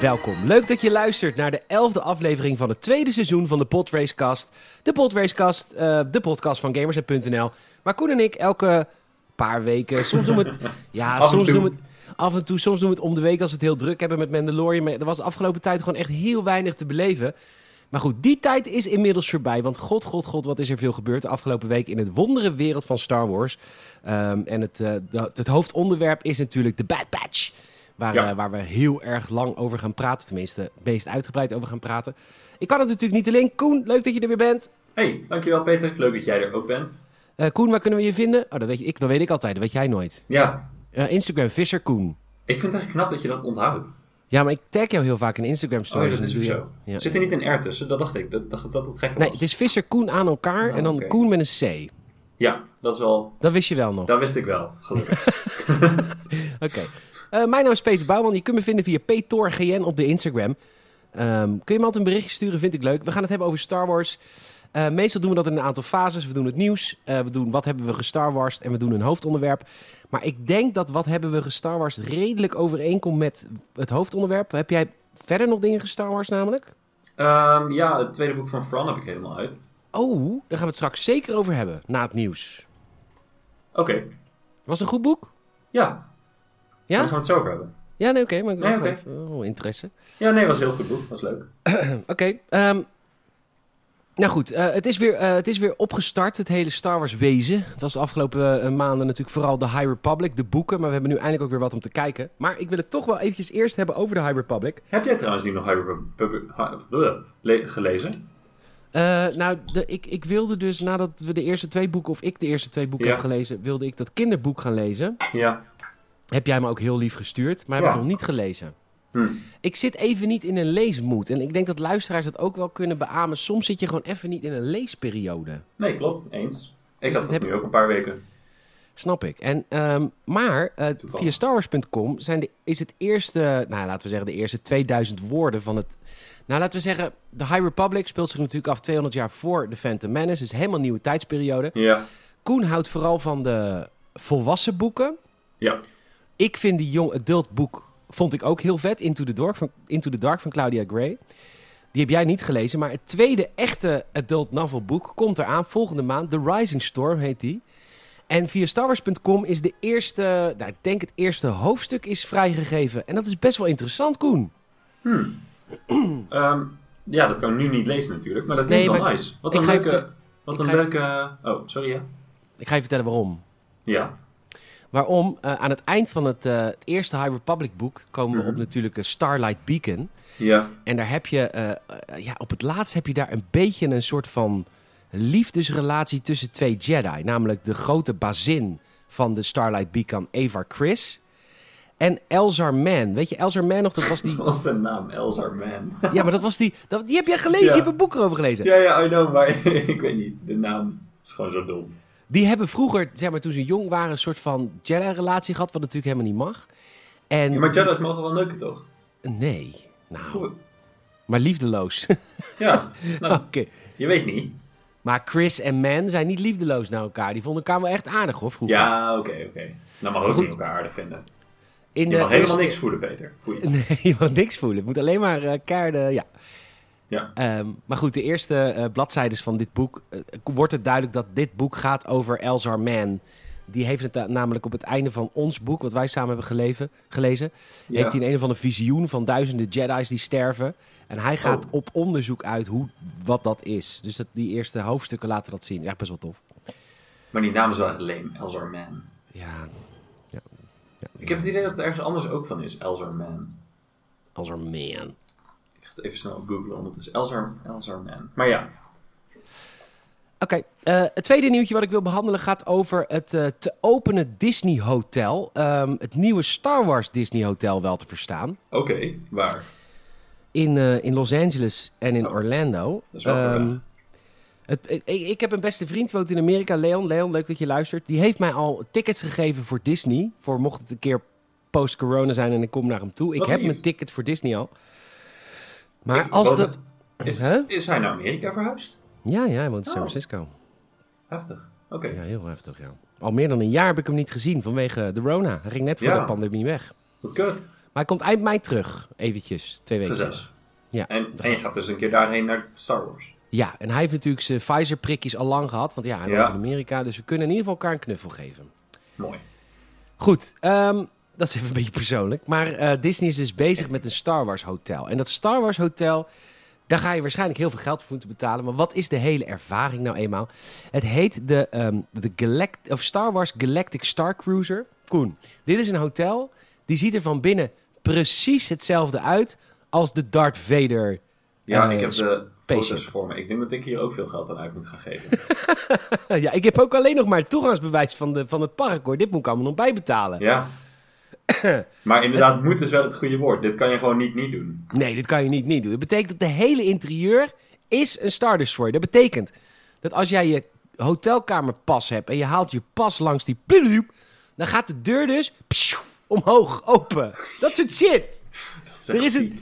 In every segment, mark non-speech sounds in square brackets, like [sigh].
Welkom. Leuk dat je luistert naar de elfde aflevering van het tweede seizoen van de Podracecast. De Podracecast, uh, de podcast van Gamers.nl. Waar Koen en ik elke paar weken, soms doen we het... [laughs] Ja, soms doen we het... Af en toe, soms doen we het om de week als we het heel druk hebben met Mandalorian. Maar er was de afgelopen tijd gewoon echt heel weinig te beleven. Maar goed, die tijd is inmiddels voorbij. Want god, god, god, wat is er veel gebeurd de afgelopen week in het wondere wereld van Star Wars. Ehm, en het, eh, de- het hoofdonderwerp is natuurlijk de Bad Batch. Waar, Ja. eh, waar we heel erg lang over gaan praten. Tenminste, het meest uitgebreid over gaan praten. Ik kan het natuurlijk niet alleen. Koen, leuk dat je er weer bent. Hey, dankjewel Peter. Leuk dat jij er ook bent. Eh, Koen, waar kunnen we je vinden? Oh, dat weet, je, ik, dat weet ik altijd. Dat weet jij nooit. Ja, Eh, Instagram, Visser Koen. ik vind het echt knap dat je dat onthoudt. Ja, maar ik tag jou heel vaak in Instagram Oh, stories. dat is ook zo. Ja. Zit er niet een R tussen? Dat dacht ik. Dat dacht dat het gekke Nee, was. het is Visser Koen aan elkaar Oh, en dan. Koen met een C. Ja, dat is wel... Dat wist je wel nog. Dat wist ik wel, gelukkig. [laughs] [laughs] Oké. Eh, mijn naam is Peter Bouwman. Je kunt me vinden via PTORGN op de Instagram. Ehm, kun je me altijd een berichtje sturen? Vind ik leuk. We gaan het hebben over Star Wars. Eh, meestal doen we dat in een aantal fases. We doen het nieuws. eh, we doen wat hebben we gestar Warst en we doen een hoofdonderwerp. Maar ik denk dat wat hebben we gestar Warst redelijk overeenkomt met het hoofdonderwerp. Heb jij verder nog dingen gestar Wars namelijk? Ehm, ja, het tweede boek van Fran heb ik helemaal uit. Oh, daar gaan we het straks zeker over hebben na het nieuws. Oké. Was het een goed boek? Ja, Ja? daar gaan we het zo over hebben. Ja, nee, oké. maar ik Nee, even oh, interesse. Ja, nee, was een heel goed boek. Was leuk. [clears throat] Oké. ehm, nou goed, eh, het, is weer, eh, het is weer opgestart, het hele Star Wars wezen. Het was de afgelopen eh, maanden natuurlijk vooral de High Republic, de boeken. Maar we hebben nu eindelijk ook weer wat om te kijken. Maar ik wil het toch wel eventjes eerst hebben over de High Republic. Heb jij trouwens die nog High Republic- gelezen? Nou, de, ik, ik wilde dus nadat we de eerste twee boeken, of ik de eerste twee boeken Ja. heb gelezen, wilde ik dat kinderboek gaan lezen. Ja. Heb jij me ook heel lief gestuurd, maar heb Ja. ik nog niet gelezen. Hm. Ik zit even niet in een leesmoed. En ik denk dat luisteraars dat ook wel kunnen beamen. Soms zit je gewoon even niet in een leesperiode. Nee, klopt. Eens. Ik Dus had dat heb nu ik- ook een paar weken. Snap ik. En, ehm, maar eh, via StarWars.com is het eerste, nou laten we zeggen, de eerste 2000 woorden van het. Nou, laten we zeggen, de High Republic speelt zich natuurlijk af 200 jaar voor de Phantom Menace. Dus helemaal nieuwe tijdsperiode. Ja. Koen houdt vooral van de volwassen boeken. Ja. Ik vind die young adult boek vond ik ook heel vet. Into the Dark van, Into the Dark van Claudia Gray. Die heb jij niet gelezen. Maar het tweede echte adult novel boek komt eraan volgende maand. The Rising Storm heet die. En via StarWars.com is de eerste, nou, ik denk het eerste hoofdstuk is vrijgegeven. En dat is best wel interessant, Koen. [clears throat] Ehm, ja, dat kan ik nu niet lezen natuurlijk, maar dat Nee, klinkt wel nice. Wat een leuke... Wat een leuke... Oh, sorry, ja? Ik ga je vertellen waarom. Ja. Waarom? Eh, aan het eind van het, eh, het eerste High Republic boek komen we Mhm. op natuurlijk een Starlight Beacon. Ja. En daar heb je, eh, ja, op het laatst heb je daar een beetje een soort van liefdesrelatie tussen twee Jedi. Namelijk de grote bazin van de Starlight Beacon, Avar Chris. En Elzar Man. Weet je, Elzar Man nog? Dat was die... [laughs] Wat een naam, Elzar Man. [laughs] Ja, maar dat was die... Dat, die heb jij gelezen, Ja. je hebt een boek erover gelezen. ja, ja, I know, maar [laughs] ik weet niet. De naam is gewoon zo dom. Die hebben vroeger, zeg maar, toen ze jong waren, een soort van Jedi-relatie gehad, wat natuurlijk helemaal niet mag. En... Ja, maar Jedi's mogen wel neuken, toch? Nee. Nou, maar liefdeloos. Ja, [laughs] nou, Oké. je weet niet. Maar Chris en Man zijn niet liefdeloos naar elkaar. Die vonden elkaar wel echt aardig, hoor, vroeger. Ja, oké, oké. Dan mag ook Goed. niet elkaar aardig vinden. In Je de mag helemaal eerste- niks voelen, Peter. Voel je. [laughs] Nee, je mag niks voelen. Het moet alleen maar kaarde, ja. Ja. Ehm, maar goed, de eerste eh bladzijden van dit boek... eh, wordt het duidelijk dat dit boek gaat over Elzar Man. Die heeft het eh, namelijk op het einde van ons boek... wat wij samen hebben geleven, gelezen... Ja. heeft hij een, een of ander visioen van duizenden Jedi's die sterven. En hij gaat Oh. op onderzoek uit hoe, wat dat is. Dus dat, die eerste hoofdstukken laten dat zien. Ja, best wel tof. Maar die naam is wel echt leem. Elzar Man. Ja, ja, ja. Ik heb het idee dat het ergens anders ook van is. Elzar Man. Elzar Man. Het even snel op googlen ondertussen. Elzar, Elzar Man. Maar ja. Oké, eh, het tweede nieuwtje wat ik wil behandelen gaat over het eh, te openen Disney Hotel. Ehm, het nieuwe Star Wars Disney Hotel wel te verstaan. Oké, waar? In, eh, in Los Angeles en in Oh, Orlando. dat is wel weg. het, ik, ik heb een beste vriend, die woont in Amerika, Leon. Leon, leuk dat je luistert. Die heeft mij al tickets gegeven voor Disney. Voor mocht het een keer post-corona zijn en ik kom naar hem toe. Ik Wat heb lief. mijn ticket voor Disney al. Maar Ik- als dat... Is, Huh? is hij naar Amerika verhuisd? Ja, ja, hij woont in San Oh. Francisco. Heftig. Oké. Ja, heel heftig, ja. Al meer dan een jaar heb ik hem niet gezien vanwege de Rona. Hij ging net voor Ja. de pandemie weg. Wat kut. hij komt eind mei terug, eventjes, twee weken. Ja, En, en je gaat- dus een keer daarheen naar Star Wars. Ja, en hij heeft natuurlijk zijn Pfizer-prikjes al lang gehad, want ja, hij Ja. woont in Amerika, dus we kunnen in ieder geval elkaar een knuffel geven. Mooi. Goed, ehm, dat is even een beetje persoonlijk. Maar eh, Disney is dus bezig met een Star Wars hotel. En dat Star Wars hotel, daar ga je waarschijnlijk heel veel geld voor moeten betalen. Maar wat is de hele ervaring nou eenmaal? Het heet de, ehm, de Galact of Star Wars Galactic Star Cruiser. Koen, dit is een hotel, die ziet er van binnen precies hetzelfde uit als de Darth Vader. Ja, eh, ik heb de foto's voor me. Ik denk dat ik hier ook veel geld aan uit moet gaan geven. [laughs] ja, ik heb ook alleen nog maar het toegangsbewijs van, de, van het park hoor. Dit moet ik allemaal nog bijbetalen. ja. [laughs] Maar inderdaad, moet is wel het goede woord. Dit kan je gewoon niet niet doen. Nee, dit kan je niet, niet doen. Dat betekent dat de hele interieur is een Star Destroyer. Dat betekent dat als jij je hotelkamerpas hebt en je haalt je pas langs die dan gaat de deur dus omhoog, open. Dat soort shit. Dat Er echt is een-.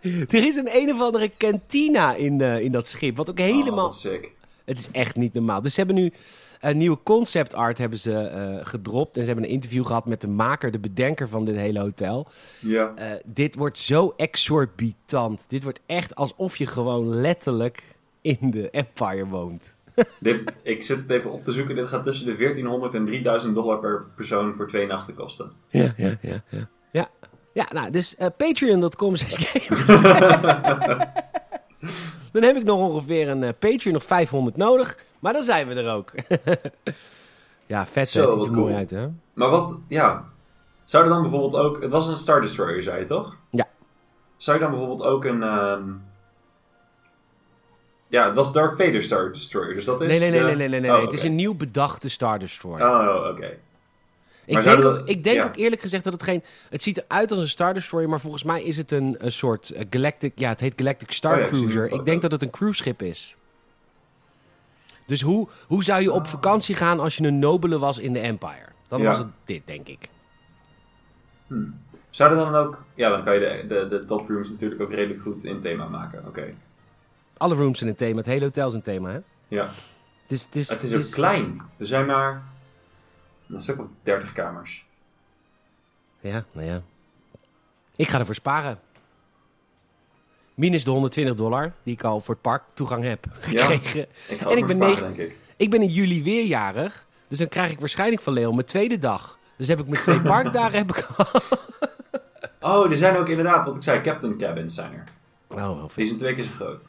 [laughs] Er is een een of andere cantina in, eh, in dat schip, wat ook Oh, helemaal... Het is echt niet normaal. Dus ze hebben nu een nieuwe concept art hebben ze, eh, gedropt. En ze hebben een interview gehad met de maker, de bedenker van dit hele hotel. Ja. Eh, dit wordt zo exorbitant. Dit wordt echt alsof je gewoon letterlijk in de Empire woont. [laughs] Dit, ik zit het even op te zoeken. Dit gaat tussen de 1400 en 3000 dollar per persoon voor twee nachten kosten. Ja, ja, ja. Ja, ja. ja nou, dus eh, patreon.com slash [laughs] gamers. dan heb ik nog ongeveer een Patreon of 500 nodig. Maar dan zijn we er ook. [laughs] ja, vet. Zo, vet. Wat cool. uit, hè? Maar wat, ja. Zou er dan bijvoorbeeld ook. Het was een Star Destroyer, zei je toch? Ja. Zou je dan bijvoorbeeld ook een. ehm, Ja, het was Darth Vader Star Destroyer, dus dat is. Nee, nee, nee, de- nee, nee, nee. nee. Oh, Het is een nieuw bedachte Star Destroyer. Oh, oké. Ik denk, ook, ik denk ja. ook eerlijk gezegd dat het geen... Het ziet eruit als een Star Destroyer, maar volgens mij is het een, een soort eh, Galactic... Ja, het heet Galactic Star Oh ja, Cruiser. Ik denk dat het een cruiseschip is. Dus hoe, hoe zou je op Ah. vakantie gaan als je een nobele was in de Empire? Dan Ja. was het dit, denk ik. Hmm. Zou er dan ook. Ja, dan kan je de, de, de top rooms natuurlijk ook redelijk goed in thema maken. Oké. Alle rooms zijn een thema. Het hele hotel is een thema, hè? Ja. Het is, het is, Het is ook klein. Er zijn maar. Een stuk of 30 kamers. Ja, nou ja. Ik ga ervoor sparen. Minus de 120 dollar die ik al voor het park toegang heb Ja. gekregen. Ik En ik ben negen- denk ik. Ik ben in juli weer jarig. Dus dan krijg ik waarschijnlijk van Leon mijn tweede dag. Dus heb ik mijn twee [laughs] parkdagen heb ik al. [laughs] Oh, er zijn ook inderdaad, wat ik zei, Captain Cabins zijn er. Oh, wel Die zijn twee keer zo groot.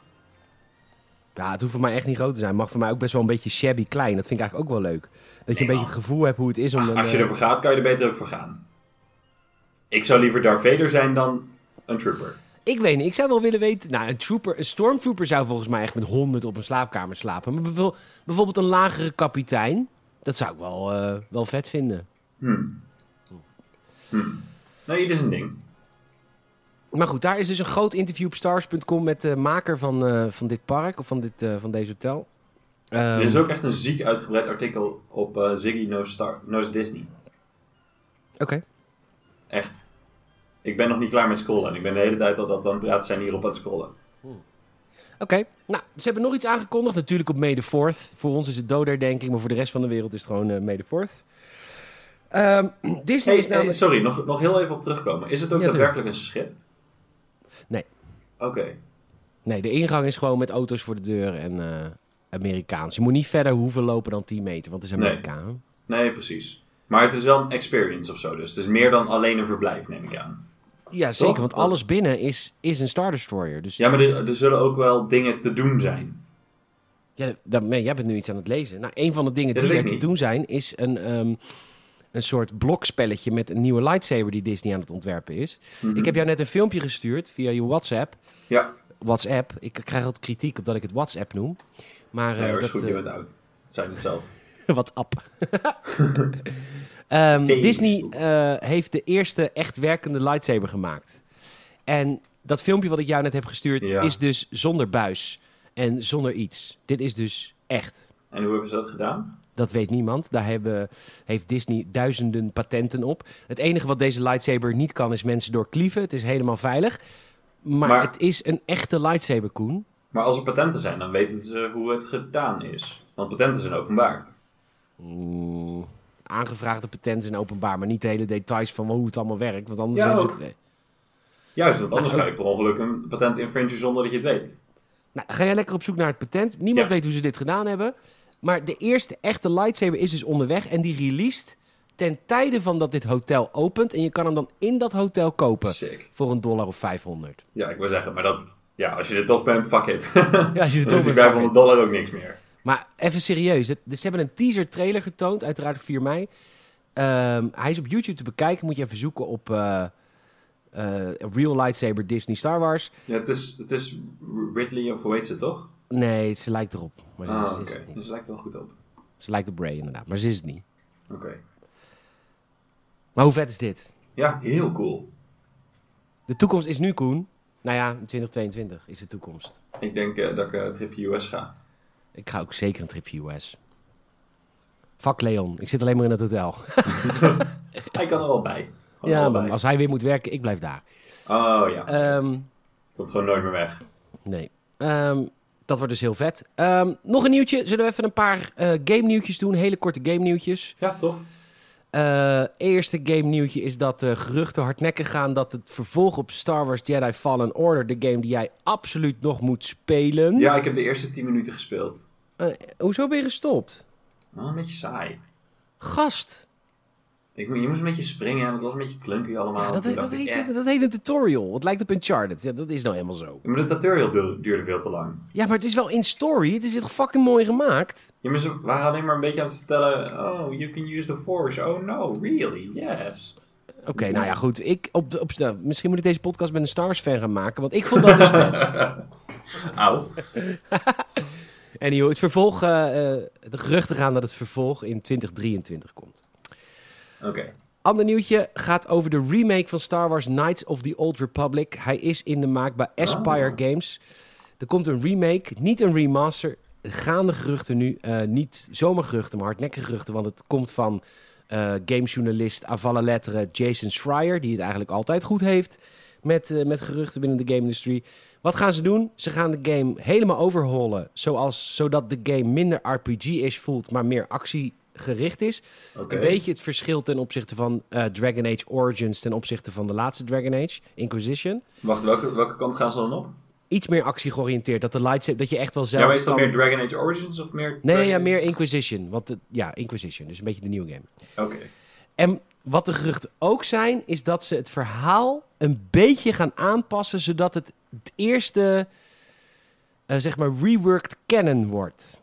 Ja, het hoeft voor mij echt niet groot te zijn. Het mag voor mij ook best wel een beetje shabby klein. Dat vind ik eigenlijk ook wel leuk. Dat je Nee, een beetje het gevoel hebt hoe het is om Ach, een... als je eh, ervoor gaat, kan je er beter ook voor gaan. Ik zou liever Darth Vader zijn dan een trooper. Ik weet niet. Ik zou wel willen weten... Nou, een trooper... Een stormtrooper zou volgens mij echt met 100 op een slaapkamer slapen. Maar bijvoorbeeld, een lagere kapitein... Dat zou ik wel, eh, wel vet vinden. Hmm. Hmm. Nee, dit is een ding. Maar goed, daar is dus een groot interview op stars.com met de maker van, eh, van dit park, of van, dit, eh, van deze hotel. Ehm, er is ook echt een ziek uitgebreid artikel op Ziggy Knows, Star, Knows Disney. Oké. Echt. Ik ben nog niet klaar met scrollen. En ik ben de hele tijd al dat we aan het praten zijn hierop aan het scrollen. Oké, nou, ze hebben nog iets aangekondigd. Natuurlijk op May the 4th. Voor ons is het doodherdenking, maar voor de rest van de wereld is het gewoon May the 4th. Ehm, [clears throat] Disney Hey, is namelijk... hey, sorry, nog, nog heel even op terugkomen. Is het ook Ja, daadwerkelijk een schip? Nee. Oké. Nee, de ingang is gewoon met auto's voor de deur en eh, Amerikaans. Je moet niet verder hoeven lopen dan 10 meter, want het is Nee. Amerika. hè? Nee, precies. Maar het is wel een experience of zo. Dus het is meer dan alleen een verblijf, neem ik aan. Ja, zeker, Toch? want alles binnen is, is een Star Destroyer. Dus Ja, maar er, er zullen ook wel dingen te doen zijn. Ja, dat, nee, jij bent nu iets aan het lezen. Nou, een van de dingen Ja, die dat er te doen zijn, is een, ehm, een soort blokspelletje met een nieuwe lightsaber die Disney aan het ontwerpen is. Mhm. Ik heb jou net een filmpje gestuurd via je WhatsApp. Ja, WhatsApp. Ik krijg altijd kritiek op dat ik het WhatsApp noem. Maar nee, eh, hoor, is dat, goed, eh, je bent oud. Dat zijn het zelf. [laughs] WhatsApp. [laughs] Ehm. Disney eh, heeft de eerste echt werkende lightsaber gemaakt. En dat filmpje wat ik jou net heb gestuurd Ja. is dus zonder buis en zonder iets. Dit is dus echt. En hoe hebben ze dat gedaan? Dat weet niemand. Daar hebben, heeft Disney duizenden patenten op. Het enige wat deze lightsaber niet kan is mensen doorklieven. Het is helemaal veilig. Maar, Maar- het is een echte lightsaber, Koen. Maar als er patenten zijn, dan weten ze hoe het gedaan is. Want patenten zijn openbaar. Mm, aangevraagde patenten zijn openbaar, maar niet de hele details van hoe het allemaal werkt. Want anders Ja, ook. het- Juist, want anders Nou, ga je per ongeluk een patent infringen zonder dat je het weet. Nou, ga jij lekker op zoek naar het patent. Niemand Ja. weet hoe ze dit gedaan hebben. Maar de eerste echte lightsaber is dus onderweg en die released ten tijde van dat dit hotel opent. En je kan hem dan in dat hotel kopen Sick. voor een dollar of 500. Ja, ik wil zeggen, maar dat... Ja, als je er toch bent, fuck it. Ja, als je [laughs] is die bent, 500 dollar ook niks meer. Maar even serieus. het- dus ze hebben een teaser trailer getoond, uiteraard op 4 mei. Ehm, hij is op YouTube te bekijken. Moet je even zoeken op eh, eh, Real Lightsaber Disney Star Wars. Ja, het is, het is Ridley of hoe heet ze, toch? Nee, ze lijkt erop. Maar ze, Ah, ze oké. Dus het lijkt er wel goed op. Ze lijkt op Ray inderdaad, maar ze is het niet. Oké. Maar hoe vet is dit? Ja, heel cool. De toekomst is nu, Koen. Nou ja, in 2022 is de toekomst. Ik denk eh, dat ik een tripje US ga. Ik ga ook zeker een tripje US. Fuck Leon, ik zit alleen maar in het hotel. [laughs] Hij kan er wel bij. Ja, wel maar bij. als hij weer moet werken, ik blijf daar. Oh ja, Ehm, komt gewoon nooit meer weg. nee. Ehm, dat wordt dus heel vet. Ehm, nog een nieuwtje. Zullen we even een paar eh game nieuwtjes doen? Hele korte game nieuwtjes. Ja, toch? Eh, eerste game nieuwtje is dat de geruchten hardnekkig gaan dat het vervolg op Star Wars Jedi Fallen Order, de game die jij absoluut nog moet spelen. Ja, ik heb de eerste 10 minuten gespeeld. Eh, hoezo ben je gestopt? Oh, een beetje saai. Gast. Ik, je moest een beetje springen en het was een beetje clunky allemaal. Ja, dat, dat, heet, eh. dat heet een tutorial. Het lijkt op Uncharted. Ja, dat is nou helemaal zo. Ja, Maar de tutorial du- duurde veel te lang. Ja, maar het is wel in story. Het is toch fucking mooi gemaakt. Ja, maar ze waren alleen maar een beetje aan het vertellen... Oh, you can use the force. Oh no, really? Yes. Oké, nou ja, goed. Ik op, op, nou, misschien moet ik deze podcast met een Star Wars fan gaan maken. Want ik vond dat dus. [laughs] Auw. [laughs] Anyway, het vervolg... eh, eh, de geruchten gaan dat het vervolg in 2023 komt. Oké. Ander nieuwtje gaat over de remake van Star Wars Knights of the Old Republic. Hij is in de maak bij Aspire Oh. Games. Er komt een remake, niet een remaster. Gaande geruchten nu. eh, niet zomaar geruchten, maar hardnekkige geruchten. Want het komt van eh gamejournalist Avala Letteren Jason Schreier. Die het eigenlijk altijd goed heeft met, eh, met geruchten binnen de game industry. Wat gaan ze doen? Ze gaan de game helemaal overhaulen. Zoals, zodat de game minder RPG-ish voelt, maar meer actiegericht is. Een beetje het verschil ten opzichte van eh, Dragon Age Origins ten opzichte van de laatste Dragon Age, Inquisition. Wacht, welke, welke kant gaan ze dan op? Iets meer actie georiënteerd. Dat de lightsaber, dat je echt wel zelf. Ja, maar is dat kan- meer Dragon Age Origins of meer... Nee, ja, meer Inquisition. Want ja, Inquisition. Dus een beetje de nieuwe game. Oké. En wat de geruchten ook zijn, is dat ze het verhaal een beetje gaan aanpassen, zodat het het eerste, eh, zeg maar, reworked canon wordt.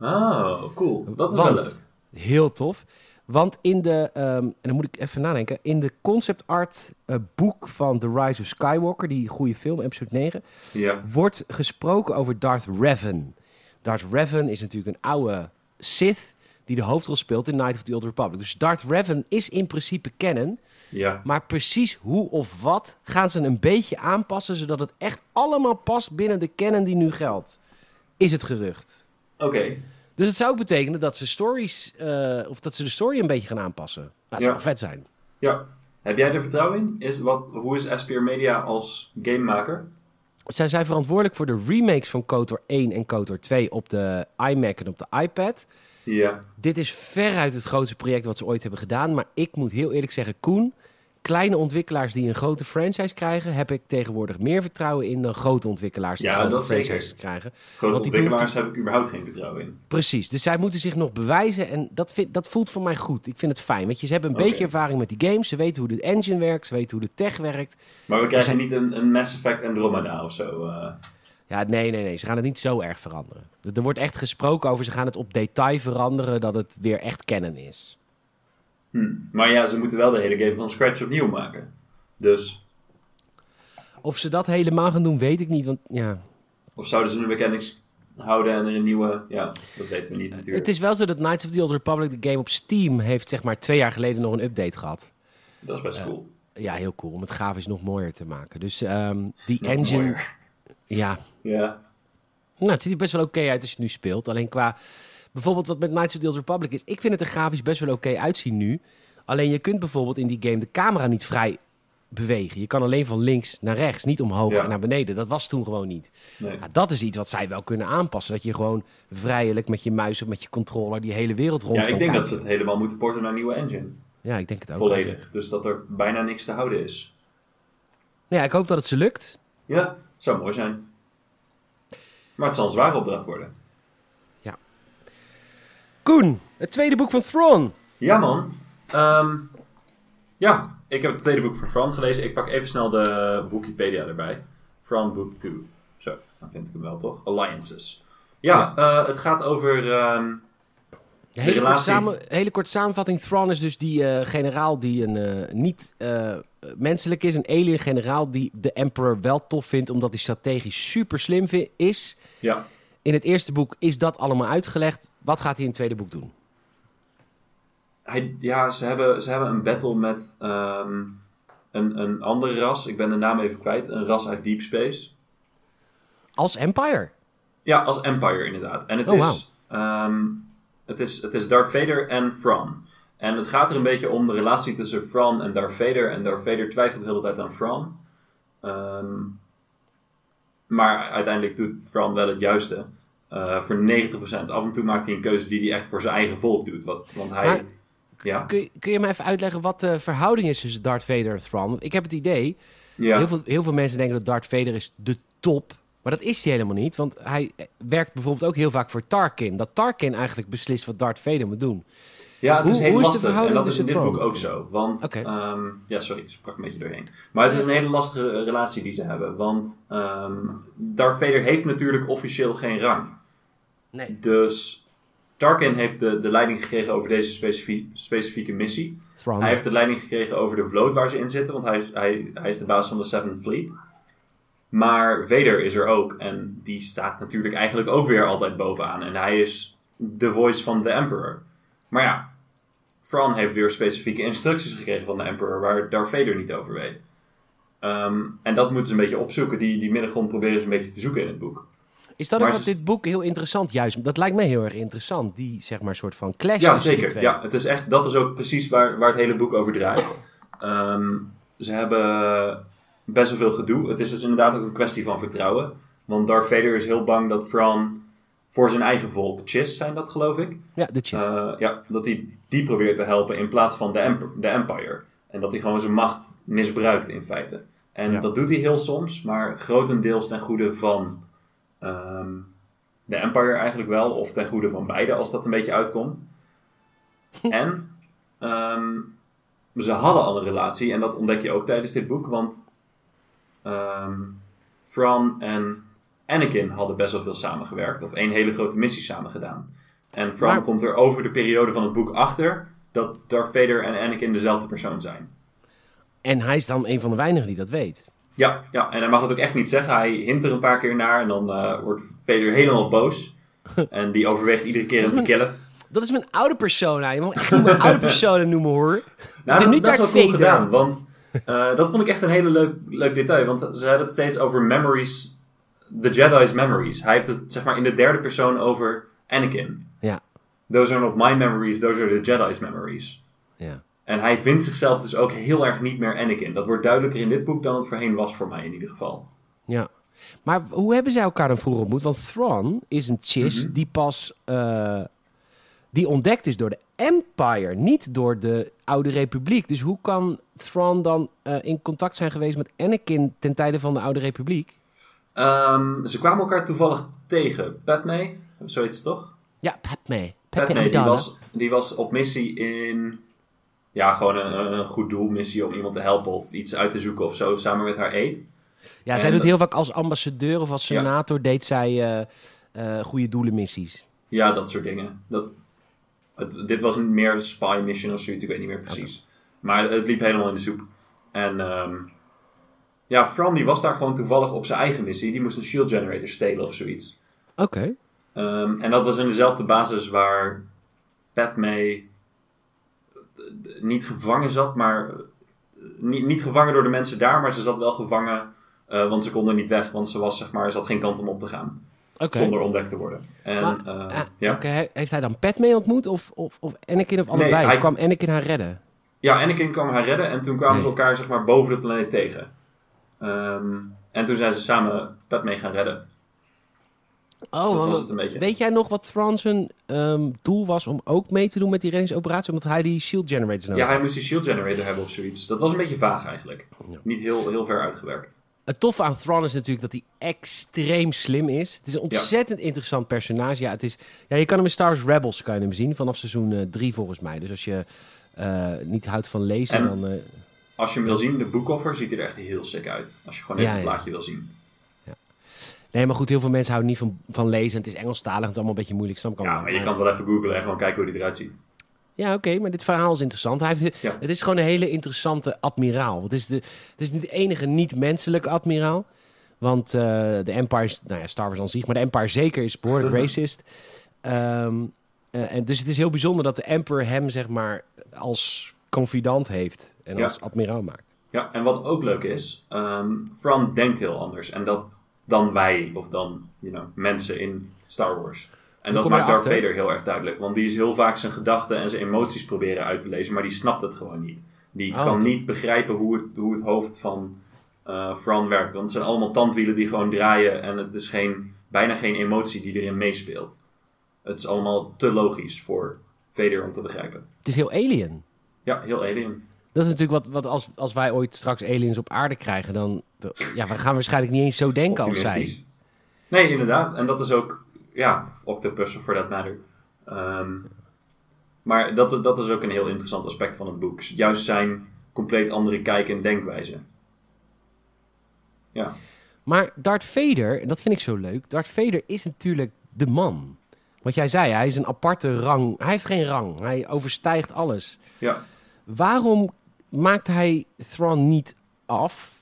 Oh, cool. Dat is wel leuk. Heel tof. Want in de, ehm, en dan moet ik even nadenken, in de concept art eh, boek van The Rise of Skywalker, die goede film, episode 9, Ja. wordt gesproken over Darth Revan. Darth Revan is natuurlijk een oude Sith die de hoofdrol speelt in Night of the Old Republic. Dus Darth Revan is in principe canon, Ja. maar precies hoe of wat gaan ze een beetje aanpassen, zodat het echt allemaal past binnen de canon die nu geldt. Is het gerucht. Oké. Dus het zou ook betekenen dat ze stories, eh, of dat ze de story een beetje gaan aanpassen. Nou, dat zou Ja. wel vet zijn. Ja. Heb jij er vertrouwen in? Is, wat, hoe is Aspire Media als gamemaker? Zij zijn verantwoordelijk voor de remakes van KOTOR 1 en KOTOR 2 op de iMac en op de iPad. Ja. Dit is veruit het grootste project wat ze ooit hebben gedaan. Maar ik moet heel eerlijk zeggen, Koen, kleine ontwikkelaars die een grote franchise krijgen, heb ik tegenwoordig meer vertrouwen in dan grote ontwikkelaars die Ja, grote dat zeker. franchises krijgen. Grote Want ontwikkelaars heb ik überhaupt geen vertrouwen in. Precies, dus zij moeten zich nog bewijzen en dat, vind, dat voelt voor mij goed. Ik vind het fijn, want je, ze hebben een beetje ervaring met die games. Ze weten hoe de engine werkt, ze weten hoe de tech werkt. Maar we krijgen niet een, een Mass Effect Andromeda of zo. eh. Ja, nee, nee, nee, ze gaan het niet zo erg veranderen. Er wordt echt gesproken over, ze gaan het op detail veranderen dat het weer echt canon is. Hm. Maar ja, ze moeten wel de hele game van scratch opnieuw maken. Dus, Of ze dat helemaal gaan doen, weet ik niet, want ja... of zouden ze een mechanics houden en er een nieuwe... Ja, dat weten we niet natuurlijk. Het is wel zo dat Knights of the Old Republic, de game op Steam, heeft zeg maar twee jaar geleden nog een update gehad. Dat is best cool. Ja, heel cool, om het grafisch nog mooier te maken. Dus ehm, die Nog engine, mooier. ja, Ja. nou, het ziet er best wel oké uit als je het nu speelt. Alleen qua, bijvoorbeeld wat met Knights of the Old Republic is, ik vind het er grafisch best wel oké uitzien nu. Alleen je kunt bijvoorbeeld in die game de camera niet vrij bewegen. Je kan alleen van links naar rechts, niet omhoog Ja. en naar beneden. Dat was toen gewoon niet. Nee. Ja, dat is iets wat zij wel kunnen aanpassen. Dat je gewoon vrijelijk met je muis of met je controller die hele wereld rond Ja, ik denk dat ze het helemaal moeten porten naar een nieuwe engine. Ja, ik denk het ook. Volledig. Dus dat er bijna niks te houden is. Ja, ik hoop dat het ze lukt. Ja, zou mooi zijn. Maar het zal een zware opdracht worden. Koen, het tweede boek van Thrawn. Ja, man. Ehm, ja, ik heb het tweede boek van Fran gelezen. Ik pak even snel de Wikipedia erbij. Fran Book 2. Zo, dan vind ik hem wel toch? Alliances. Ja, eh, het gaat over... ehm, Hele, korte samen, hele korte samenvatting. Thrawn is dus die eh, generaal die een eh, niet eh, menselijk is. Een alien generaal die de Emperor wel tof vindt. Omdat hij strategisch super slim is. ja, In het eerste boek is dat allemaal uitgelegd. Wat gaat hij in het tweede boek doen? hij, ja ze, hebben, ze hebben een battle met ehm, een, een andere ras. Ik ben de naam even kwijt. Een ras uit Deep Space. Als Empire. Ja, als Empire inderdaad. En het, Oh, is, het, is, het is Darth Vader en Thrawn. En het gaat er een beetje om de relatie tussen Thrawn en Darth Vader. En Darth Vader twijfelt de hele tijd aan Thrawn. Ehm, maar uiteindelijk doet Thrawn wel het juiste. Eh, voor 90%. Af en toe maakt hij een keuze die hij echt voor zijn eigen volk doet. Wat, want hij... Maar- ja, Kun, je- kun je me even uitleggen wat de verhouding is tussen Darth Vader en Thrawn? Want ik heb het idee, ja. heel, veel, heel veel mensen denken dat Darth Vader is de top. Maar dat is hij helemaal niet. Want hij eh, werkt bijvoorbeeld ook heel vaak voor Tarkin. Dat Tarkin eigenlijk beslist wat Darth Vader moet doen. Ja, het Hoe- is heel hoe is de lastig. En dat is in dit boek ook zo. Want, ehm, ja, sorry, ik sprak een beetje doorheen. Maar het is een hele lastige eh, relatie die ze hebben. Want ehm Darth Vader heeft natuurlijk officieel geen rang. Nee. Dus Tarkin heeft de, de leiding gekregen over deze specifie- specifieke missie. Thrawn. Hij heeft de leiding gekregen over de vloot waar ze in zitten. Want hij is, hij, hij is de baas van de Seventh Fleet. Maar Vader is er ook. En die staat natuurlijk eigenlijk ook weer altijd bovenaan. En hij is de voice van de Emperor. Maar ja, Fran heeft weer specifieke instructies gekregen van de Emperor waar Darth Vader niet over weet. Ehm, en dat moeten ze een beetje opzoeken. Die, die middengrond proberen ze een beetje te zoeken in het boek. Is dat Maar ook wat dit boek heel interessant juist... Dat lijkt mij heel erg interessant. Die, zeg maar, soort van clash Ja, zeker. Ja, het is echt, dat is ook precies waar, waar het hele boek over draait. Ehm, ze hebben best wel veel gedoe. Het is dus inderdaad ook een kwestie van vertrouwen. Want Darth Vader is heel bang dat Fran voor zijn eigen volk, Chiss zijn dat geloof ik, Ja, de chest. eh, ja, dat hij die probeert te helpen in plaats van de, Emp- de Empire. En dat hij gewoon zijn macht misbruikt in feite. En Ja. dat doet hij heel soms, maar grotendeels ten goede van ehm, de Empire eigenlijk wel. Of ten goede van beide, als dat een beetje uitkomt. [laughs] en ehm, ze hadden al een relatie, en dat ontdek je ook tijdens dit boek. Want ehm Thrawn en Anakin hadden best wel veel samengewerkt. Of één hele grote missie samen gedaan. En Maar- komt er over de periode van het boek achter dat Darth Vader en Anakin dezelfde persoon zijn. En hij is dan een van de weinigen die dat weet. Ja, ja, en hij mag het ook echt niet zeggen. Hij hint er een paar keer naar en dan eh, wordt Vader helemaal boos. [laughs] En die overweegt iedere keer hem te killen. Dat is mijn oude persona. Je mag echt mijn oude [laughs] persona noemen, hoor. Nou, dat is best wel cool gedaan. Want eh, dat vond ik echt een hele leuk, leuk detail. Want ze hebben het steeds over memories. The Jedi's memories. Hij heeft het zeg maar in de derde persoon over Anakin. Ja. Those are not my memories, those are the Jedi's memories. Ja. En hij vindt zichzelf dus ook heel erg niet meer Anakin. Dat wordt duidelijker in dit boek dan het voorheen was voor mij in ieder geval. Ja. Maar hoe hebben zij elkaar dan vroeger ontmoet? Want Thrawn is een chiss Mhm. die pas... eh, die ontdekt is door de Empire, niet door de Oude Republiek. Dus hoe kan Thrawn dan eh, in contact zijn geweest met Anakin ten tijde van de Oude Republiek? Ehm, ze kwamen elkaar toevallig tegen. Padme, zoiets toch? Ja, Padme. Padme, die Amidala. was, die was op missie in... Ja, gewoon een, een goed doel missie om iemand te helpen of iets uit te zoeken of zo, samen met haar eet. Ja, zij doet heel vaak als ambassadeur of als Ja. senator deed zij eh, eh, goede doelenmissies. Ja, dat soort dingen. Dat, het, dit was een meer spy mission of zoiets, ik weet niet meer precies. Maar het liep helemaal in de soep. En ehm, ja, Fran die was daar gewoon toevallig op zijn eigen missie. Die moest een shield generator stelen of zoiets. Oké. Ehm, en dat was in dezelfde basis waar Padme d- niet gevangen zat, maar eh, niet, niet gevangen door de mensen daar, maar ze zat wel gevangen, eh, want ze kon er niet weg, want ze was zeg maar, ze had geen kant om op te gaan, Zonder ontdekt te worden. En, Maar, eh, Ah, ja. Heeft hij dan Padme ontmoet of, of, of Anakin of allebei? hij- Kwam Anakin haar redden? Ja, Anakin kwam haar redden en toen kwamen ze elkaar zeg maar boven de planeet tegen. Ehm, en toen zijn ze samen Padmé gaan redden. Oh, dat was het een beetje. weet jij nog wat Thrawn zijn ehm, doel was om ook mee te doen met die reddingsoperatie? Omdat hij die shield generators nodig Ja, hij moest die shield generator hebben of zoiets. Dat was een beetje vaag eigenlijk. Ja. Niet heel, heel ver uitgewerkt. Het toffe aan Thrawn is natuurlijk dat hij extreem slim is. Het is een ontzettend interessant personage. Ja, het is, ja, je kan hem in Star Wars Rebels kan je hem zien, vanaf seizoen 3 volgens mij. Dus als je eh, niet houdt van lezen, En- dan... eh, Als je hem wil zien, de boekoffer ziet er echt heel sick uit. Als je gewoon even Ja, een ja. plaatje wil zien. Nee, maar goed, heel veel mensen houden niet van, van lezen. Het is Engelstalig, het is allemaal een beetje moeilijk. Snap ik Ja, maar je kan het wel even googlen en gewoon kijken hoe hij eruit ziet. Ja, oké, maar dit verhaal is interessant. Hij heeft, Ja. Het is gewoon een hele interessante admiraal. Het is, de, het is niet de enige niet-menselijke admiraal. Want eh, de Empire, is, nou ja, Star Wars aan zich, maar de Empire zeker is behoorlijk racist. Ehm, eh, en dus het is heel bijzonder dat de Emperor hem, zeg maar, als confidant heeft en Ja. als admiraal maakt. Ja, en wat ook leuk is, ehm Fran denkt heel anders. En dat dan wij, of dan you know, mensen in Star Wars. En dat maakt Darth? Vader heel erg duidelijk. Want die is heel vaak zijn gedachten en zijn emoties proberen uit te lezen, maar die snapt het gewoon niet. Die Oh, kan niet begrijpen hoe het, hoe het hoofd van eh Fran werkt. Want het zijn allemaal tandwielen die gewoon draaien en het is geen, bijna geen emotie die erin meespeelt. Het is allemaal te logisch voor Vader om te begrijpen. Het is heel alien. Ja, heel alien. Dat is natuurlijk wat, wat als, als wij ooit straks aliens op aarde krijgen, dan ja, we gaan waarschijnlijk niet eens zo denken als zij. Nee, inderdaad. En dat is ook, ja, octopus for that matter. Ehm, maar dat, dat is ook een heel interessant aspect van het boek. Juist zijn compleet andere kijk en denkwijze. Ja, Maar Darth Vader, en dat vind ik zo leuk, Darth Vader is natuurlijk de man. Wat jij zei, hij is een aparte rang. Hij heeft geen rang. Hij overstijgt alles. ja. Waarom maakt hij Thrawn niet af?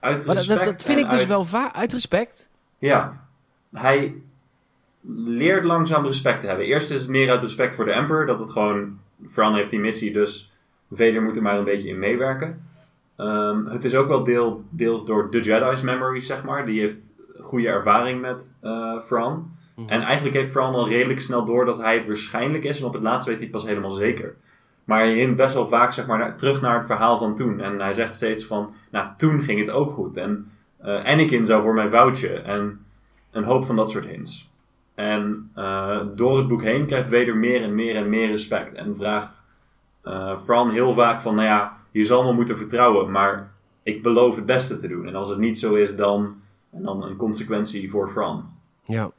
Uit respect dat, dat vind ik dus uit- wel va- uit respect. Ja, hij leert langzaam respect te hebben. Eerst is het meer uit respect voor de Emperor. Dat het gewoon, Fran heeft die missie, dus Vader moet er maar een beetje in meewerken. Ehm, het is ook wel deel, deels door de Jedi's memories, zeg maar. Die heeft goede ervaring met eh Fran. En eigenlijk heeft Fran al redelijk snel door dat hij het waarschijnlijk is. En op het laatst weet hij het pas helemaal zeker. Maar hij hint best wel vaak zeg maar, naar- terug naar het verhaal van toen. En hij zegt steeds van, nou, toen ging het ook goed. En eh, Anakin zou voor mijn foutje. En een hoop van dat soort hints. En eh, door het boek heen krijgt Vader meer en meer en meer respect. En vraagt eh Fran heel vaak van, nou ja, je zal me moeten vertrouwen. Maar ik beloof het beste te doen. En als het niet zo is, dan, en dan een consequentie voor Fran. Ja.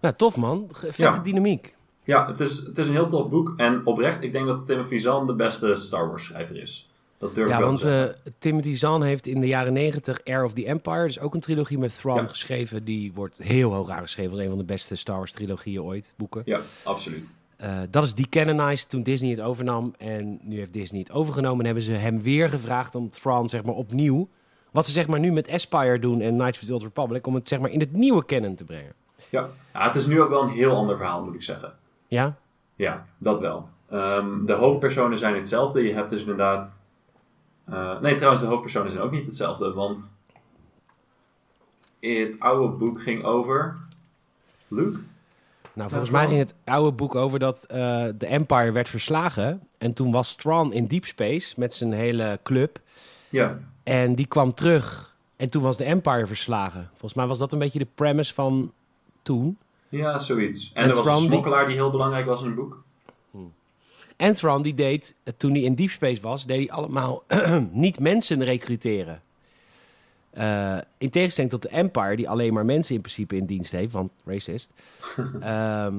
Nou, tof man. Vette Ja. dynamiek. Ja, het is, het is een heel tof boek. En oprecht, ik denk dat Timothy Zahn de beste Star Wars schrijver is. Dat durf ik Ja, want eh, Timothy Zahn heeft in de jaren negentig Air of the Empire, dus ook een trilogie met Thrawn Ja. geschreven. Die wordt heel hoog aangeschreven als een van de beste Star Wars trilogieën ooit, boeken. Ja, absoluut. Eh, dat is decanonized toen Disney het overnam. En nu heeft Disney het overgenomen en hebben ze hem weer gevraagd om Thrawn zeg maar opnieuw, wat ze zeg maar nu met Aspire doen en Knights of the Old Republic, om het zeg maar in het nieuwe canon te brengen. Ja. ja, het is nu ook wel een heel ander verhaal, moet ik zeggen. Ja? Ja, dat wel. Ehm, de hoofdpersonen zijn hetzelfde. Je hebt dus inderdaad... eh, nee, trouwens, de hoofdpersonen zijn ook niet hetzelfde. Want het oude boek ging over... Luke? Nou, volgens mij ging het oude boek over dat eh, de Empire werd verslagen. En toen was Thrawn in Deep Space met zijn hele club. Ja, En die kwam terug. En toen was de Empire verslagen. Volgens mij was dat een beetje de premise van toen. ja zoiets. En, En er was een die- smokkelaar die heel belangrijk was in het boek. En Thrawn die deed, eh, toen hij in Deep Space was, deed hij allemaal [clears throat] niet mensen recruteren. Eh, in tegenstelling tot de Empire, die alleen maar mensen in principe in dienst heeft, want racist. [laughs] Ehm,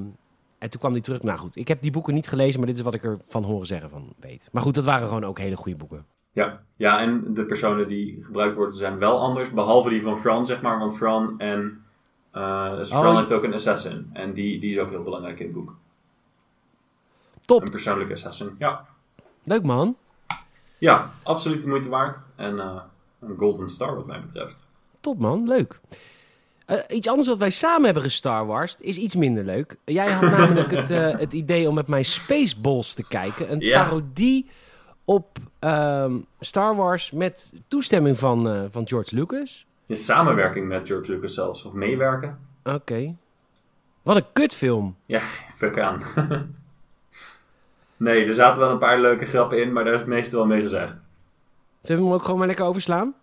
en toen kwam hij terug. Nou goed, ik heb die boeken niet gelezen, maar dit is wat ik ervan horen zeggen van weet. Maar goed, dat waren gewoon ook hele goede boeken. Ja. ja, en de personen die gebruikt worden zijn wel anders. Behalve die van Fran, zeg maar. Want Fran en... eh dus Oh, Fran je- heeft ook een assassin. En die, die is ook heel belangrijk in het boek. Top, Een persoonlijke assassin. Ja, leuk man. ja absoluut de moeite waard. En eh, een golden star wat mij betreft. Top man, leuk. Eh, iets anders wat wij samen hebben gestar Wars is iets minder leuk. Jij had [laughs] namelijk het, eh, het idee om met mij Spaceballs te kijken. Een Ja. parodie op ehm, Star Wars met toestemming van, van George Lucas. In samenwerking met George Lucas zelfs. Of meewerken. Oké. Wat een kutfilm. Ja, [laughs] fuck aan. [laughs] Nee, er zaten wel een paar leuke grappen in, maar daar is het meeste wel mee gezegd. Zullen we hem ook gewoon maar lekker overslaan?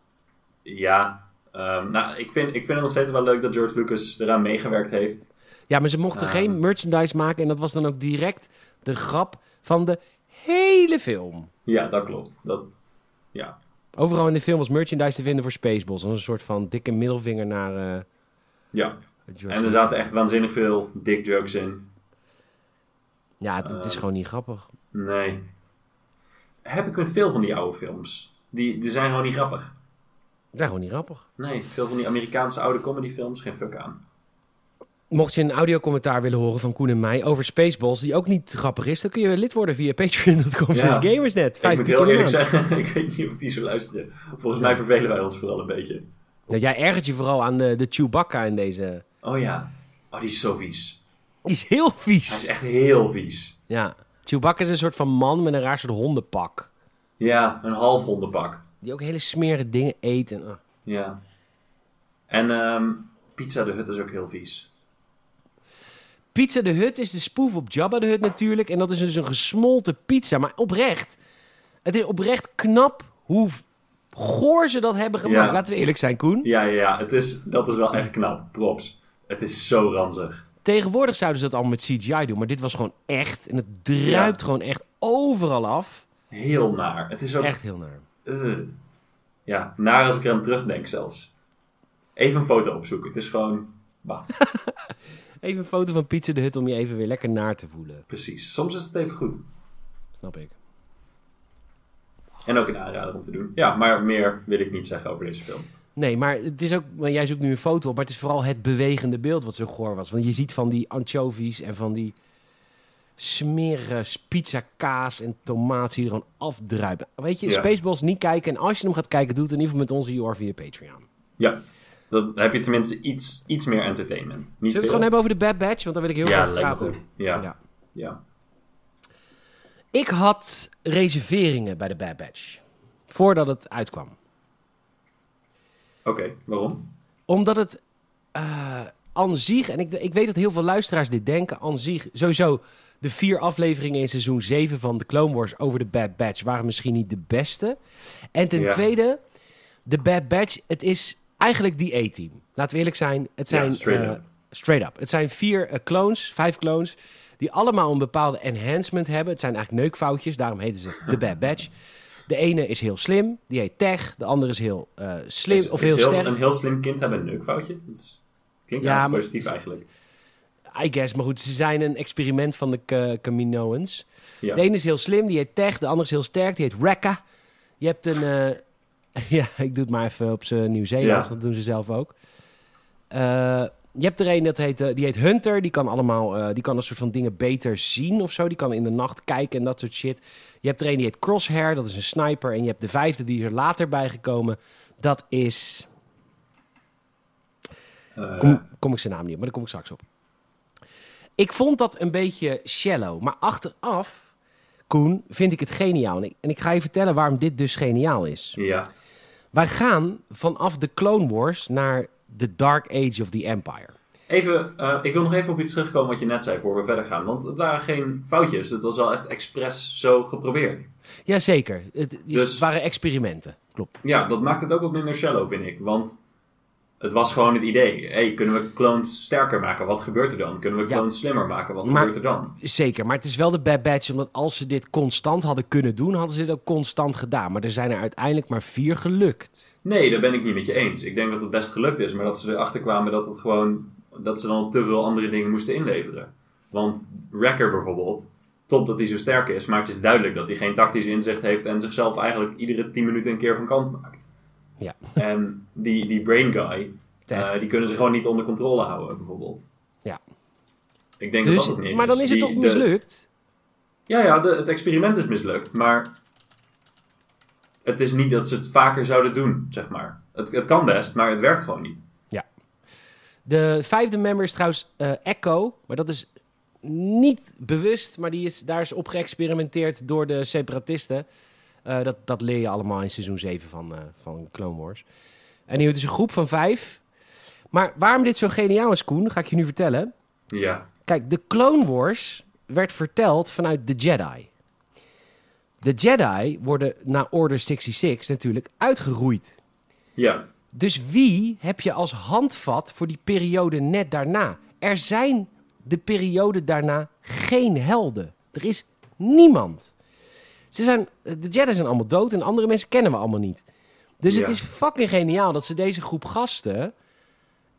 Ja, ehm, nou, ik vind, ik vind het nog steeds wel leuk dat George Lucas eraan meegewerkt heeft. Ja, maar ze mochten geen merchandise maken en dat was dan ook direct de grap van de hele film. Ja, dat klopt. Dat, ja. Overal in de film was merchandise te vinden voor Spaceballs. Dat was een soort van dikke middelvinger naar eh, ja. George En er zaten echt waanzinnig veel dick jokes in. Ja, het, het is Eh. gewoon niet grappig. Nee. Heb ik met veel van die oude films. Die, die zijn gewoon niet grappig. Is gewoon niet grappig. Nee, veel van die Amerikaanse oude comedyfilms, geen fuck aan. Mocht je een audiocommentaar willen horen van Koen en mij over Spaceballs, die ook niet grappig is, dan kun je lid worden via patreon.com Ja. gamersnet. Ik moet heel eerlijk zeggen, [laughs] ik weet niet of ik die zou luisteren. Volgens mij vervelen wij ons vooral een beetje. Nou, jij ergert je vooral aan de, de Chewbacca in deze... Oh ja. Oh, die is zo vies. Die [laughs] is heel Hij is vies. echt heel vies. Ja. Chewbacca is een soort van man met een raar soort hondenpak. Ja, een half hondenpak. Die ook hele smerige dingen eet. En, ah. Ja. En ehm, Pizza de Hut is ook heel vies. Pizza de Hut is de spoof op Jabba de Hut natuurlijk. En dat is dus een gesmolten pizza. Maar oprecht, het is oprecht knap hoe goor ze dat hebben gemaakt. Ja. Laten we eerlijk zijn, Koen. Ja, ja, ja. Het is, dat is wel echt knap. Props. Het is zo ranzig. Tegenwoordig zouden ze dat allemaal met CGI doen. Maar dit was gewoon echt. En het druipt gewoon echt overal af. Heel naar. Het is ook... Echt heel naar. Ugh. Ja, naar als ik er aan terugdenk zelfs. Even een foto opzoeken. Het is gewoon... Bah, [laughs] Even een foto van Pizza de Hut om je even weer lekker naar te voelen. precies. Soms is het even goed. Snap ik. En ook een aanrader om te doen. Ja, maar meer wil ik niet zeggen over deze film. Nee, maar het is ook, jij zoekt nu een foto op, maar het is vooral het bewegende beeld wat zo goor was. Want je ziet van die anchovies en van die smerige pizza kaas en tomaat die er gewoon afdruipen. Weet je, Ja. Spaceballs niet kijken en als je hem gaat kijken, doe het in ieder geval met onze UR via Patreon. Ja, dan heb je tenminste iets, iets meer entertainment. Niet Zullen we het gewoon hebben over de Bad Batch? Want daar wil ik heel ja, graag me praten. goed. Ja, Ja. ja. Ik had reserveringen bij de Bad Batch. Voordat het uitkwam. Oké, waarom? Omdat het eh aan zich, en ik, ik weet dat heel veel luisteraars dit denken, aan zich, sowieso de vier afleveringen in seizoen 7 van de Clone Wars over de Bad Batch waren misschien niet de beste. En ten Ja. tweede, de Bad Batch, het is eigenlijk die A-team. Laten we eerlijk zijn, het zijn... Ja, straight eh, up. straight up. Het zijn vier eh, clones, vijf clones, die allemaal een bepaalde enhancement hebben. Het zijn eigenlijk neukfoutjes, daarom heten ze de Bad Batch. De ene is heel slim, die heet Tech. De andere is heel eh, slim Is- of is heel sterk. Een heel slim kind hebben een neukfoutje? Dat is- klinkt Ja, maar- positief eigenlijk. I guess, maar goed, ze zijn een experiment van de. Ja. De ene is heel slim, die heet Tech. De andere is heel sterk, die heet Rekka. Je hebt een... eh, [laughs] ja, ik doe het maar even op zijn Nieuw-Zeeland, Ja. dat doen ze zelf ook. Eh, je hebt er een, dat heet, eh, die heet Hunter. Die kan allemaal, eh, die kan een soort van dingen beter zien of zo. Die kan in de nacht kijken en dat soort shit. Je hebt er een, die heet Crosshair, dat is een sniper. En je hebt de vijfde, die is er later bijgekomen. Dat is... Eh, Kom, kom ik zijn naam niet op, maar daar kom ik straks op. Ik vond dat een beetje shallow. Maar achteraf, Koen, vind ik het geniaal. En ik, en ik ga je vertellen waarom dit dus geniaal is. ja, Wij gaan vanaf de Clone Wars naar the Dark Age of the Empire. Even, eh, ik wil nog even op iets terugkomen wat je net zei voor we verder gaan. Want het waren geen foutjes. Het was wel echt expres zo geprobeerd. Jazeker, het, het Dus- waren experimenten. Klopt. Ja, dat maakt het ook wat minder shallow, vind ik. Want het was gewoon het idee. hey, kunnen we clones sterker maken? Wat gebeurt er dan? Kunnen we Ja. clones slimmer maken? Wat Maar- gebeurt er dan? Zeker, maar het is wel de Bad Batch, omdat als ze dit constant hadden kunnen doen, hadden ze dit ook constant gedaan. Maar er zijn er uiteindelijk maar vier gelukt. Nee, daar ben ik niet met je eens. Ik denk dat het best gelukt is, maar dat ze erachter kwamen dat het gewoon dat ze dan op te veel andere dingen moesten inleveren. Want Wrecker bijvoorbeeld, top dat hij zo sterk is, maar het is duidelijk dat hij geen tactisch inzicht heeft en zichzelf eigenlijk iedere 10 minuten een keer van kant maakt. Ja. En die, die brain guy, eh, die kunnen ze gewoon niet onder controle houden, bijvoorbeeld. Ja. Ik denk dus, dat dat het niet maar dan is het Die- toch de- mislukt? ja, ja, de- het experiment is mislukt, maar het is niet dat ze het vaker zouden doen, zeg maar. Het, het kan best, maar het werkt gewoon niet. De vijfde member is trouwens eh, Echo, maar dat is niet bewust, maar die is, daar is op geëxperimenteerd door de separatisten. Eh, dat, dat leer je allemaal in seizoen 7 van, eh, van Clone Wars. En hier is een groep van vijf. Maar waarom dit zo geniaal is, Koen, ga ik je nu vertellen. Ja, Kijk, de Clone Wars werd verteld vanuit de Jedi. De Jedi worden na Order 66 natuurlijk uitgeroeid. Ja, Dus wie heb je als handvat voor die periode net daarna? Er zijn de periode daarna geen helden. Er is niemand. Ze zijn, de Jedi zijn allemaal dood en andere mensen kennen we allemaal niet. Dus het is fucking geniaal dat ze deze groep gasten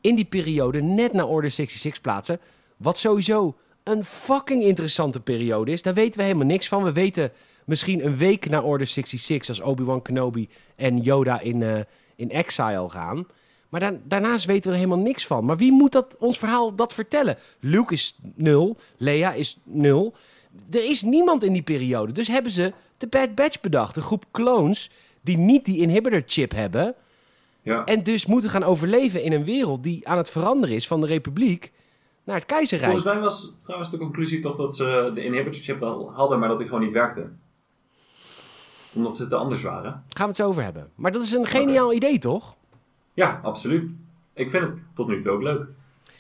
in die periode net na Order 66 plaatsen. Wat sowieso een fucking interessante periode is. Daar weten we helemaal niks van. We weten misschien een week na Order 66 als Obi-Wan Kenobi en Yoda in, eh, in exile gaan. Maar daar- daarnaast weten we er helemaal niks van. Maar wie moet dat, ons verhaal dat vertellen? Luke is nul, Leia is nul. Er is niemand in die periode. Dus hebben ze de Bad Batch bedacht. Een groep clones die niet die inhibitor chip hebben. ja. En dus moeten gaan overleven in een wereld die aan het veranderen is van de Republiek naar het keizerrijk. Volgens mij was trouwens de conclusie toch dat ze de inhibitor chip wel hadden, maar dat die gewoon niet werkte. Omdat ze te anders waren. Gaan we het zo over hebben. Maar dat is een geniaal idee, toch? Ja, absoluut. Ik vind het tot nu toe ook leuk.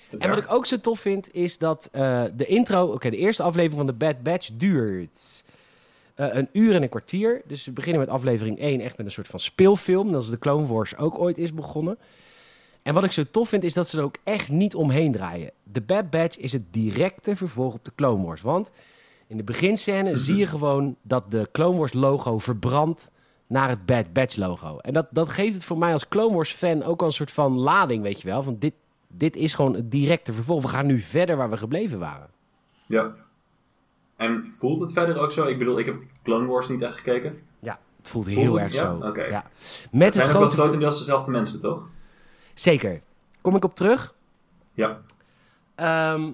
Het En wat ik ook zo tof vind, is dat eh, de intro... Oké, de eerste aflevering van de Bad Batch duurt eh, een uur en een kwartier. Dus we beginnen met aflevering 1 echt met een soort van speelfilm. Dat is de Clone Wars ook ooit is begonnen. En wat ik zo tof vind, is dat ze er ook echt niet omheen draaien. De Bad Batch is het directe vervolg op de Clone Wars. Want in de beginscène zie je gewoon dat de Clone Wars logo verbrandt naar het Bad Batch logo. En dat, dat geeft het voor mij als Clone Wars fan ook al een soort van lading, weet je wel. Van dit, dit is gewoon het directe vervolg. We gaan nu verder waar we gebleven waren. Ja. En voelt het verder ook zo? Ik bedoel, ik heb Clone Wars niet echt gekeken. Ja, het voelt Voelt heel erg Ja? zo. Oké. Ja. Het Met het zijn ook wel grote... grotendeels dezelfde mensen, toch? Zeker. Kom ik op terug? Ja. Ehm,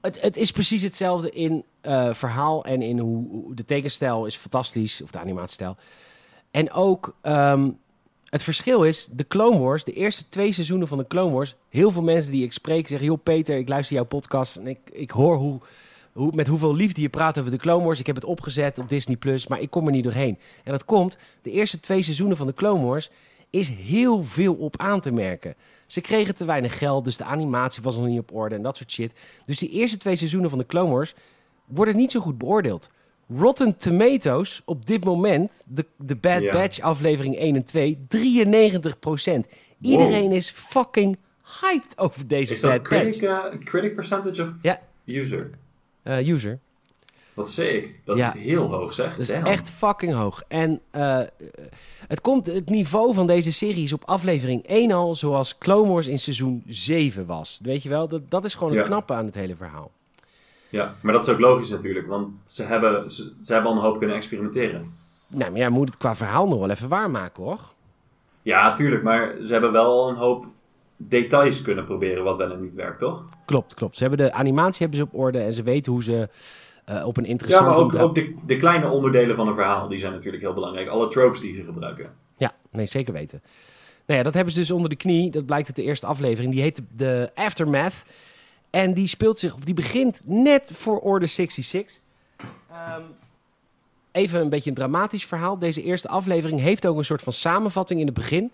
het, het is precies hetzelfde in eh, verhaal en in hoe, hoe- de tekenstijl is fantastisch, of de animatiestijl. En ook ehm, het verschil is, de Clone Wars, de eerste twee seizoenen van de Clone Wars, heel veel mensen die ik spreek zeggen, joh Peter, ik luister jouw podcast en ik, ik hoor hoe, hoe, met hoeveel liefde je praat over de Clone Wars. Ik heb het opgezet op Disney+, Plus, maar ik kom er niet doorheen. En dat komt, de eerste twee seizoenen van de Clone Wars is heel veel op aan te merken. Ze kregen te weinig geld, dus de animatie was nog niet op orde en dat soort shit. Dus die eerste twee seizoenen van de Clone Wars worden niet zo goed beoordeeld. Rotten Tomatoes op dit moment, de, de Bad. Batch aflevering 1 en 2, 93% Iedereen is fucking hyped over deze Is Bad dat critic, Batch. critic percentage of Ja. user? Eh, user. Wat sick. Dat Ja. is heel hoog, zeg. Dat is Damn. echt fucking hoog. En eh, het, komt, het niveau van deze serie is op aflevering 1 al zoals Clone Wars in seizoen 7 was. Weet je wel, dat, dat is gewoon het Ja. knappe aan het hele verhaal. Ja, maar dat is ook logisch natuurlijk, want ze hebben, ze, ze hebben al een hoop kunnen experimenteren. Nou, maar jij moet het qua verhaal nog wel even waarmaken, hoor. Ja, tuurlijk, maar ze hebben wel een hoop details kunnen proberen wat wel en niet werkt, toch? Klopt, klopt. Ze hebben de animatie hebben ze op orde en ze weten hoe ze eh, op een Ja, interessante... maar ook, ook de, de kleine onderdelen van een verhaal, die zijn natuurlijk heel belangrijk. Alle tropes die ze gebruiken. Ja, nee, zeker weten. Nou ja, dat hebben ze dus onder de knie. Dat blijkt uit de eerste aflevering. Die heet de Aftermath. En die speelt zich, of die begint net voor Order 66. Ehm, even een beetje een dramatisch verhaal. Deze eerste aflevering heeft ook een soort van samenvatting in het begin.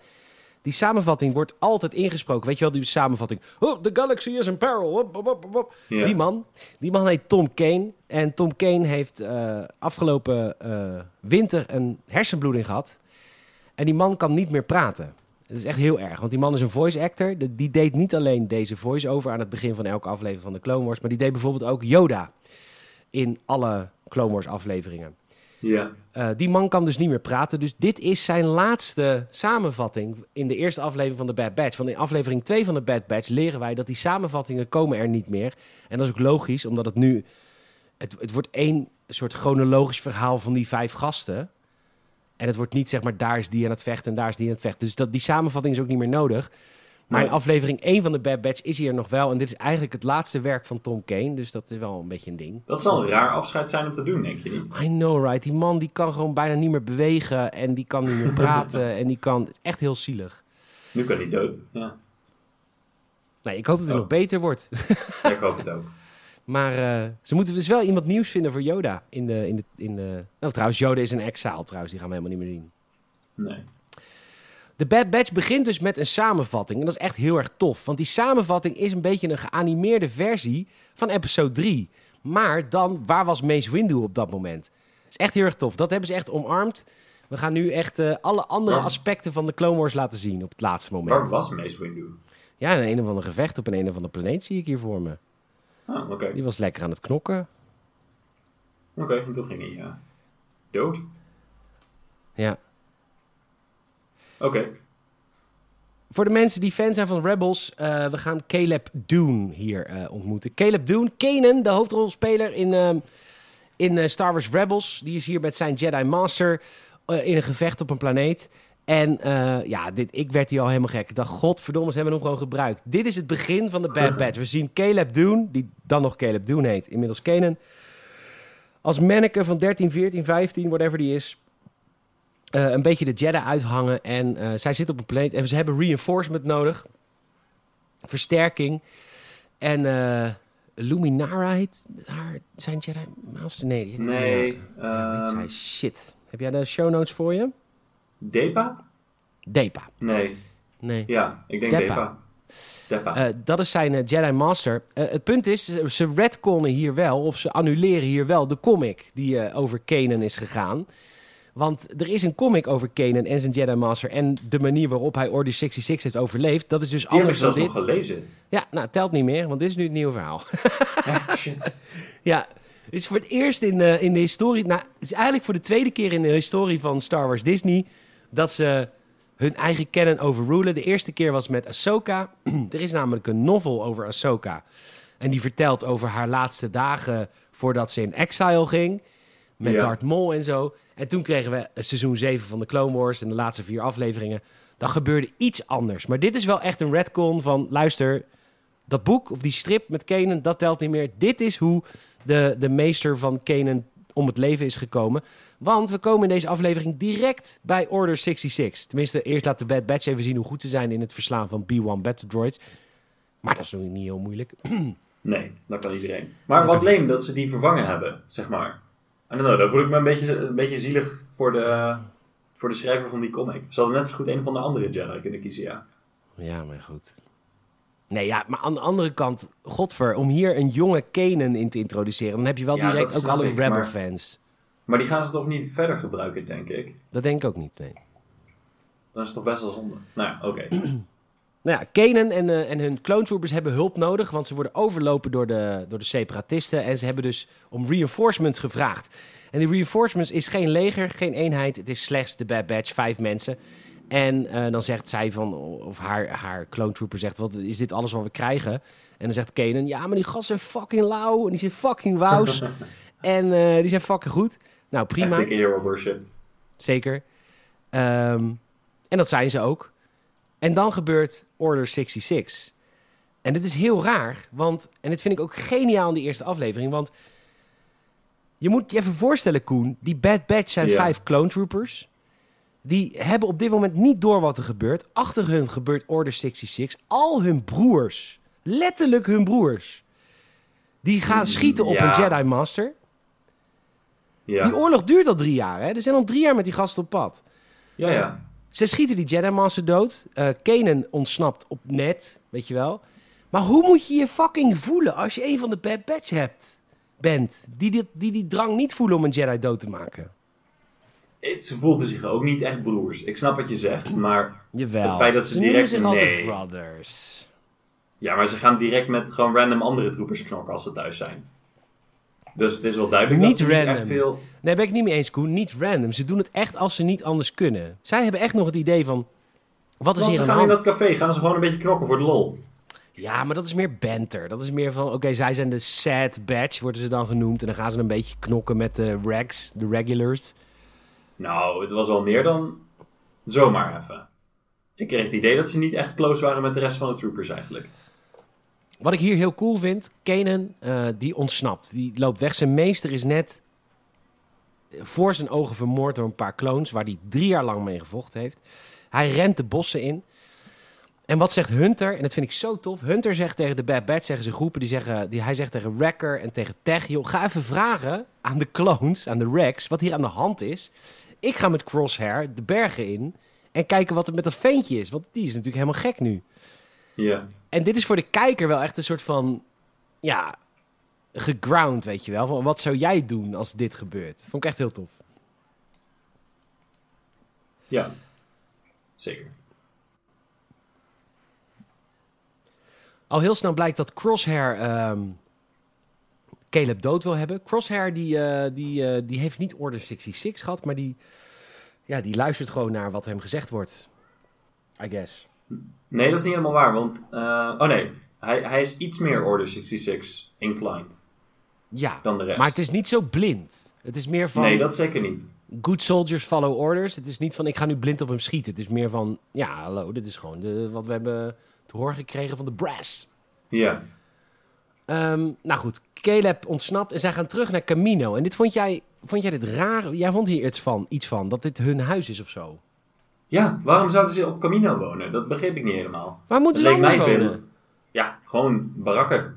Die samenvatting wordt altijd ingesproken. Weet je wel, die samenvatting. Oh, the galaxy is in peril. Hop, hop, hop, hop. Ja. Die man, die man heet Tom Kane. En Tom Kane heeft eh, afgelopen eh, winter een hersenbloeding gehad. En die man kan niet meer praten. Dat is echt heel erg, want die man is een voice actor. De- die deed niet alleen deze voice-over aan het begin van elke aflevering van de Clone Wars, maar die deed bijvoorbeeld ook Yoda in alle Clone Wars afleveringen. Ja. Eh, die man kan dus niet meer praten. Dus dit is zijn laatste samenvatting in de eerste aflevering van de Bad Batch. Want in aflevering 2 van de Bad Batch leren wij dat die samenvattingen komen er niet meer. En dat is ook logisch, omdat het nu... Het, het wordt één soort chronologisch verhaal van die vijf gasten. En het wordt niet zeg maar, daar is die aan het vechten en daar is die aan het vechten. Dus dat, die samenvatting is ook niet meer nodig. Maar in aflevering 1 van de Bad Batch is hij er nog wel. En dit is eigenlijk het laatste werk van Tom Kane. Dus dat is wel een beetje een ding. Dat zal een raar afscheid zijn om te doen, denk je niet? I know, right? Die man die kan gewoon bijna niet meer bewegen en die kan niet meer [laughs] praten en die kan... Het is echt heel zielig. Nu kan hij dood. Ja, Nee, ik hoop dat het Oh. nog beter wordt. Ja, ik hoop het ook. [laughs] Maar eh, ze moeten dus wel iemand nieuws vinden voor Yoda. In de, in de, in de... Nou, trouwens, Yoda is een exile trouwens. Die gaan we helemaal niet meer zien. Nee. De Bad Batch begint dus met een samenvatting. En dat is echt heel erg tof. Want die samenvatting is een beetje een geanimeerde versie van episode 3. Maar dan, waar was Mace Windu op dat moment? Dat is echt heel erg tof. Dat hebben ze echt omarmd. We gaan nu echt eh, alle andere aspecten van de Clone Wars laten zien op het laatste moment. Waar was Mace Windu? Ja, een een of ander gevecht op een een of andere planeet zie ik hier voor me. Ah, oké. Die was lekker aan het knokken. Oké, en toen ging hij eh, dood. Ja. Oké. Voor de mensen die fan zijn van Rebels, eh, we gaan Caleb Dune hier eh, ontmoeten. Caleb Dune, Kanan, de hoofdrolspeler in, in Star Wars Rebels. Die is hier met zijn Jedi Master in een gevecht op een planeet. En eh, ja, dit, ik werd hier al helemaal gek. Ik dacht, godverdomme, ze hebben hem gewoon gebruikt. Dit is het begin van de Bad Batch. We zien Caleb Dune, die dan nog Caleb Dune heet, inmiddels Kanan. Als manneke van 13, 14, 15, whatever die is. eh, een beetje de Jedi uithangen. En eh, zij zit op een planeet en ze hebben reinforcement nodig. Versterking. En Luminara heet haar, zijn Jedi Master? Nee, die Nee. Ja, ehm, zij. Shit. Heb jij de show notes voor je? Depa? Depa. Nee. Nee. Ja, ik denk Depa. Depa. Depa. Eh, dat is zijn eh, Jedi Master. Eh, het punt is, ze- retconnen hier wel, of ze annuleren hier wel de comic die over Kanan is gegaan. Want er is een comic over Kanan en zijn Jedi Master en de manier waarop hij Order 66 heeft overleefd. Dat is dus Die heb ik anders dan zelfs dit. nog gelezen. Ja, nou, telt niet meer, want dit is nu het nieuwe verhaal. [laughs] [laughs] Ja, shit. Ja, het is voor het eerst in in de historie... Nou, het is eigenlijk voor de tweede keer in de historie van Star Wars Disney... dat ze hun eigen canon overrulen. De eerste keer was met Ahsoka. [clears throat] er is namelijk een novel over Ahsoka. En die vertelt over haar laatste dagen voordat ze in exile ging. Met Ja. Darth Maul en zo. En toen kregen we seizoen 7 van de Clone Wars en de laatste vier afleveringen. Dan gebeurde iets anders. Maar dit is wel echt een retcon van... luister, dat boek of die strip met Kanan, dat telt niet meer. Dit is hoe de, de meester van Kanan om het leven is gekomen. Want we komen in deze aflevering direct bij Order 66. Tenminste, eerst laat de Bad Batch even zien hoe goed ze zijn in het verslaan van B-1 Battle Droids. Maar dat is nog niet heel moeilijk. [clears throat] Nee, dat kan iedereen. Maar wat leem dat ze die vervangen hebben, zeg maar. Know, dan voel ik me een beetje, een beetje zielig voor de, voor de schrijver van die comic. Ze hadden net zo goed een van de andere Jedi kunnen kiezen, ja. Ja, maar goed. Nee, ja, maar aan de andere kant, godver, om hier een jonge Kanan in te introduceren, dan heb je wel Ja, direct ook alle ik, maar- Rebel-fans. Maar die gaan ze toch niet verder gebruiken, denk ik? Dat denk ik ook niet, nee. Dan is het toch best wel zonde. Nou ja, oké. [clears throat] Nou ja, Kanan en, eh, en hun clone troopers hebben hulp nodig, want ze worden overlopen door de, door de separatisten. En ze hebben dus om reinforcements gevraagd. En die reinforcements is geen leger, geen eenheid. Het is slechts de Bad Batch, vijf mensen. En eh, dan zegt zij van, of haar, haar clone trooper zegt, wat is dit alles wat we krijgen? En dan zegt Kanan, ja, maar die gasten zijn fucking lauw en die zijn fucking wous. [laughs] en eh, die zijn fucking goed. Nou, prima. hero worship. Zeker. Ehm, en dat zijn ze ook. En dan gebeurt Order 66. En dit is heel raar, want, en dit vind ik ook geniaal in die eerste aflevering, want je moet je even voorstellen, Koen, die Bad Batch zijn vijf clone troopers. Die hebben op dit moment niet door wat er gebeurt. Achter hun gebeurt Order 66. Al hun broers, letterlijk hun broers, die gaan schieten op ja. een Jedi Master. Ja. Die oorlog duurt al drie jaar, hè? Er zijn al drie jaar met die gasten op pad. ja, ja. Ze schieten die Jedi Master dood. Kanan ontsnapt op net, weet je wel. Maar hoe moet je je fucking voelen als je een van de Bad Batch hebt, bent? Die, dit, die die drang niet voelen om een Jedi dood te maken. Het- Ze voelden zich ook niet echt broers. Ik snap wat je zegt, maar... Jawel. Het feit dat ze direct- zich altijd nee. brothers. Ja, maar ze gaan direct met gewoon random andere troepers knokken als ze thuis zijn. Dus het is wel duidelijk Niet dat ze niet random. echt veel... Nee, ben ik niet mee eens, Koen. Niet random. Ze doen het echt als ze niet anders kunnen. Zij hebben echt nog het idee van... Wat is Want hier ze aan gaan in dat café, gaan ze gewoon een beetje knokken voor de lol. Ja, maar dat is meer banter. Dat is meer van, oké, zij zijn de sad batch, worden ze dan genoemd. En dan gaan ze een beetje knokken met de regs, de regulars. Nou, het was wel meer dan zomaar even. Ik kreeg het idee dat ze niet echt close waren met de rest van de troopers eigenlijk. Wat ik hier heel cool vind, Kanan, eh, die ontsnapt. Die loopt weg. Zijn meester is net voor zijn ogen vermoord door een paar clones, waar hij drie jaar lang mee gevochten heeft. Hij rent de bossen in. En wat zegt Hunter? En dat vind ik zo tof. Hunter zegt tegen de Bad Batch, zeggen ze groepen, die zeggen, die, hij zegt tegen Wrecker en tegen Tech, joh, ga even vragen aan de clones, aan de Rex, wat hier aan de hand is. Ik ga met Crosshair de bergen in en kijken wat er met dat ventje is, want die is natuurlijk helemaal gek nu. Ja. En dit is voor de kijker wel echt een soort van. Ja. geground, weet je wel. Van wat zou jij doen als dit gebeurt? Vond ik echt heel tof. Ja, zeker. Al heel snel blijkt dat Crosshair ehm, Caleb dood wil hebben. Crosshair die, eh, die, eh, die heeft niet Order 66 gehad, maar die, ja, die luistert gewoon naar wat hem gezegd wordt. I guess. Nee, dat is niet helemaal waar, want... eh, oh nee, hij, hij is iets meer Order 66 inclined Ja, dan de rest. maar het is niet zo blind. Het is meer van Nee, dat zeker niet. good soldiers follow orders. Het is niet van ik ga nu blind op hem schieten. Het is meer van, ja, hallo, dit is gewoon de, wat we hebben te horen gekregen van de brass. Ja. Ehm, nou goed, Caleb ontsnapt en zij gaan terug naar Camino. En dit vond jij, vond jij dit raar? Jij vond hier iets van, iets van, dat dit hun huis is of zo. Ja, waarom zouden ze op Camino wonen? Dat begreep ik niet helemaal. Waar moeten ze anders mij wonen? veel... Ja, gewoon barakken.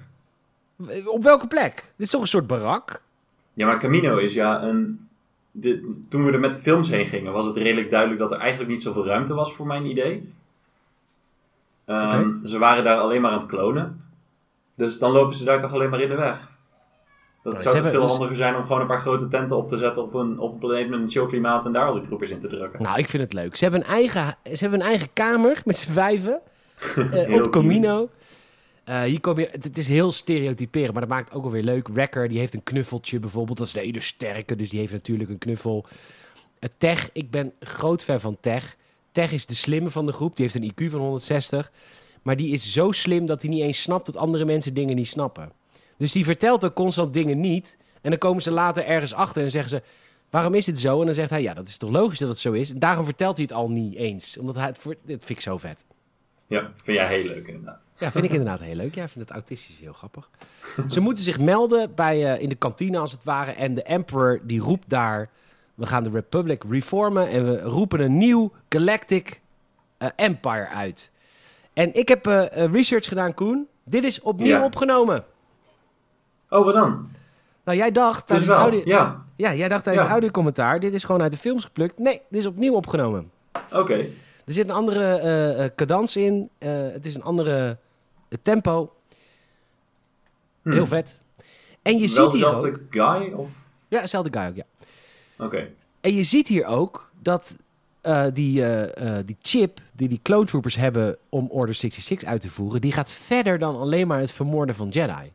Op welke plek? Dit is toch een soort barak? Ja, maar Camino is ja een... De, toen we er met de films heen gingen, was het redelijk duidelijk dat er eigenlijk niet zoveel ruimte was voor mijn idee. Ehm, Ze waren daar alleen maar aan het klonen. Dus dan lopen ze daar toch alleen maar in de weg. Dat zou toch veel dus- handiger zijn om gewoon een paar grote tenten op te zetten op een, op een planeet met een en daar al die troepers in te drukken. Nou, ik vind het leuk. Ze hebben een eigen, ze hebben een eigen kamer met z'n vijven [laughs] eh, op Camino. Eh, hier kom je, het, het is heel stereotyperend, maar dat maakt het ook alweer leuk. Wrecker, die heeft een knuffeltje bijvoorbeeld. Dat is de hele sterke, dus die heeft natuurlijk een knuffel. Eh, Tech, ik ben groot fan van Tech. Tech is de slimme van de groep. Die heeft een IQ van 160. Maar die is zo slim dat hij niet eens snapt dat andere mensen dingen niet snappen. Dus die vertelt ook constant dingen niet. En dan komen ze later ergens achter en zeggen ze... Waarom is dit zo? En dan zegt hij, ja, dat is toch logisch dat het zo is. En daarom vertelt hij het al niet eens. Omdat hij het voor... Dit vind ik zo vet. Ja, vind jij heel leuk inderdaad. Ja, vind ik inderdaad heel leuk. Ja, vind het autistisch heel grappig. Ze moeten zich melden bij, eh, in de kantine als het ware. En de Emperor die roept daar... We gaan de Republic reformen en we roepen een nieuw Galactic eh, Empire uit. En ik heb eh, eh, research gedaan, Koen. Dit is opnieuw Ja. opgenomen. Oh, wat dan? Nou, jij dacht tijdens het audio... ja. Ja, jij dacht tijdens Ja. het audiocommentaar... Dit is gewoon uit de films geplukt. Nee, dit is opnieuw opgenomen. Oké. Er zit een andere eh, cadans in. Het is een andere tempo. Hm. Heel vet. En je Wel ziet hier dezelfde ook... guy? Of... Ja, dezelfde guy ook, ja. Oké. En je ziet hier ook dat eh, die, eh, eh, die chip die die clone troopers hebben om Order 66 uit te voeren... die gaat verder dan alleen maar het vermoorden van Jedi.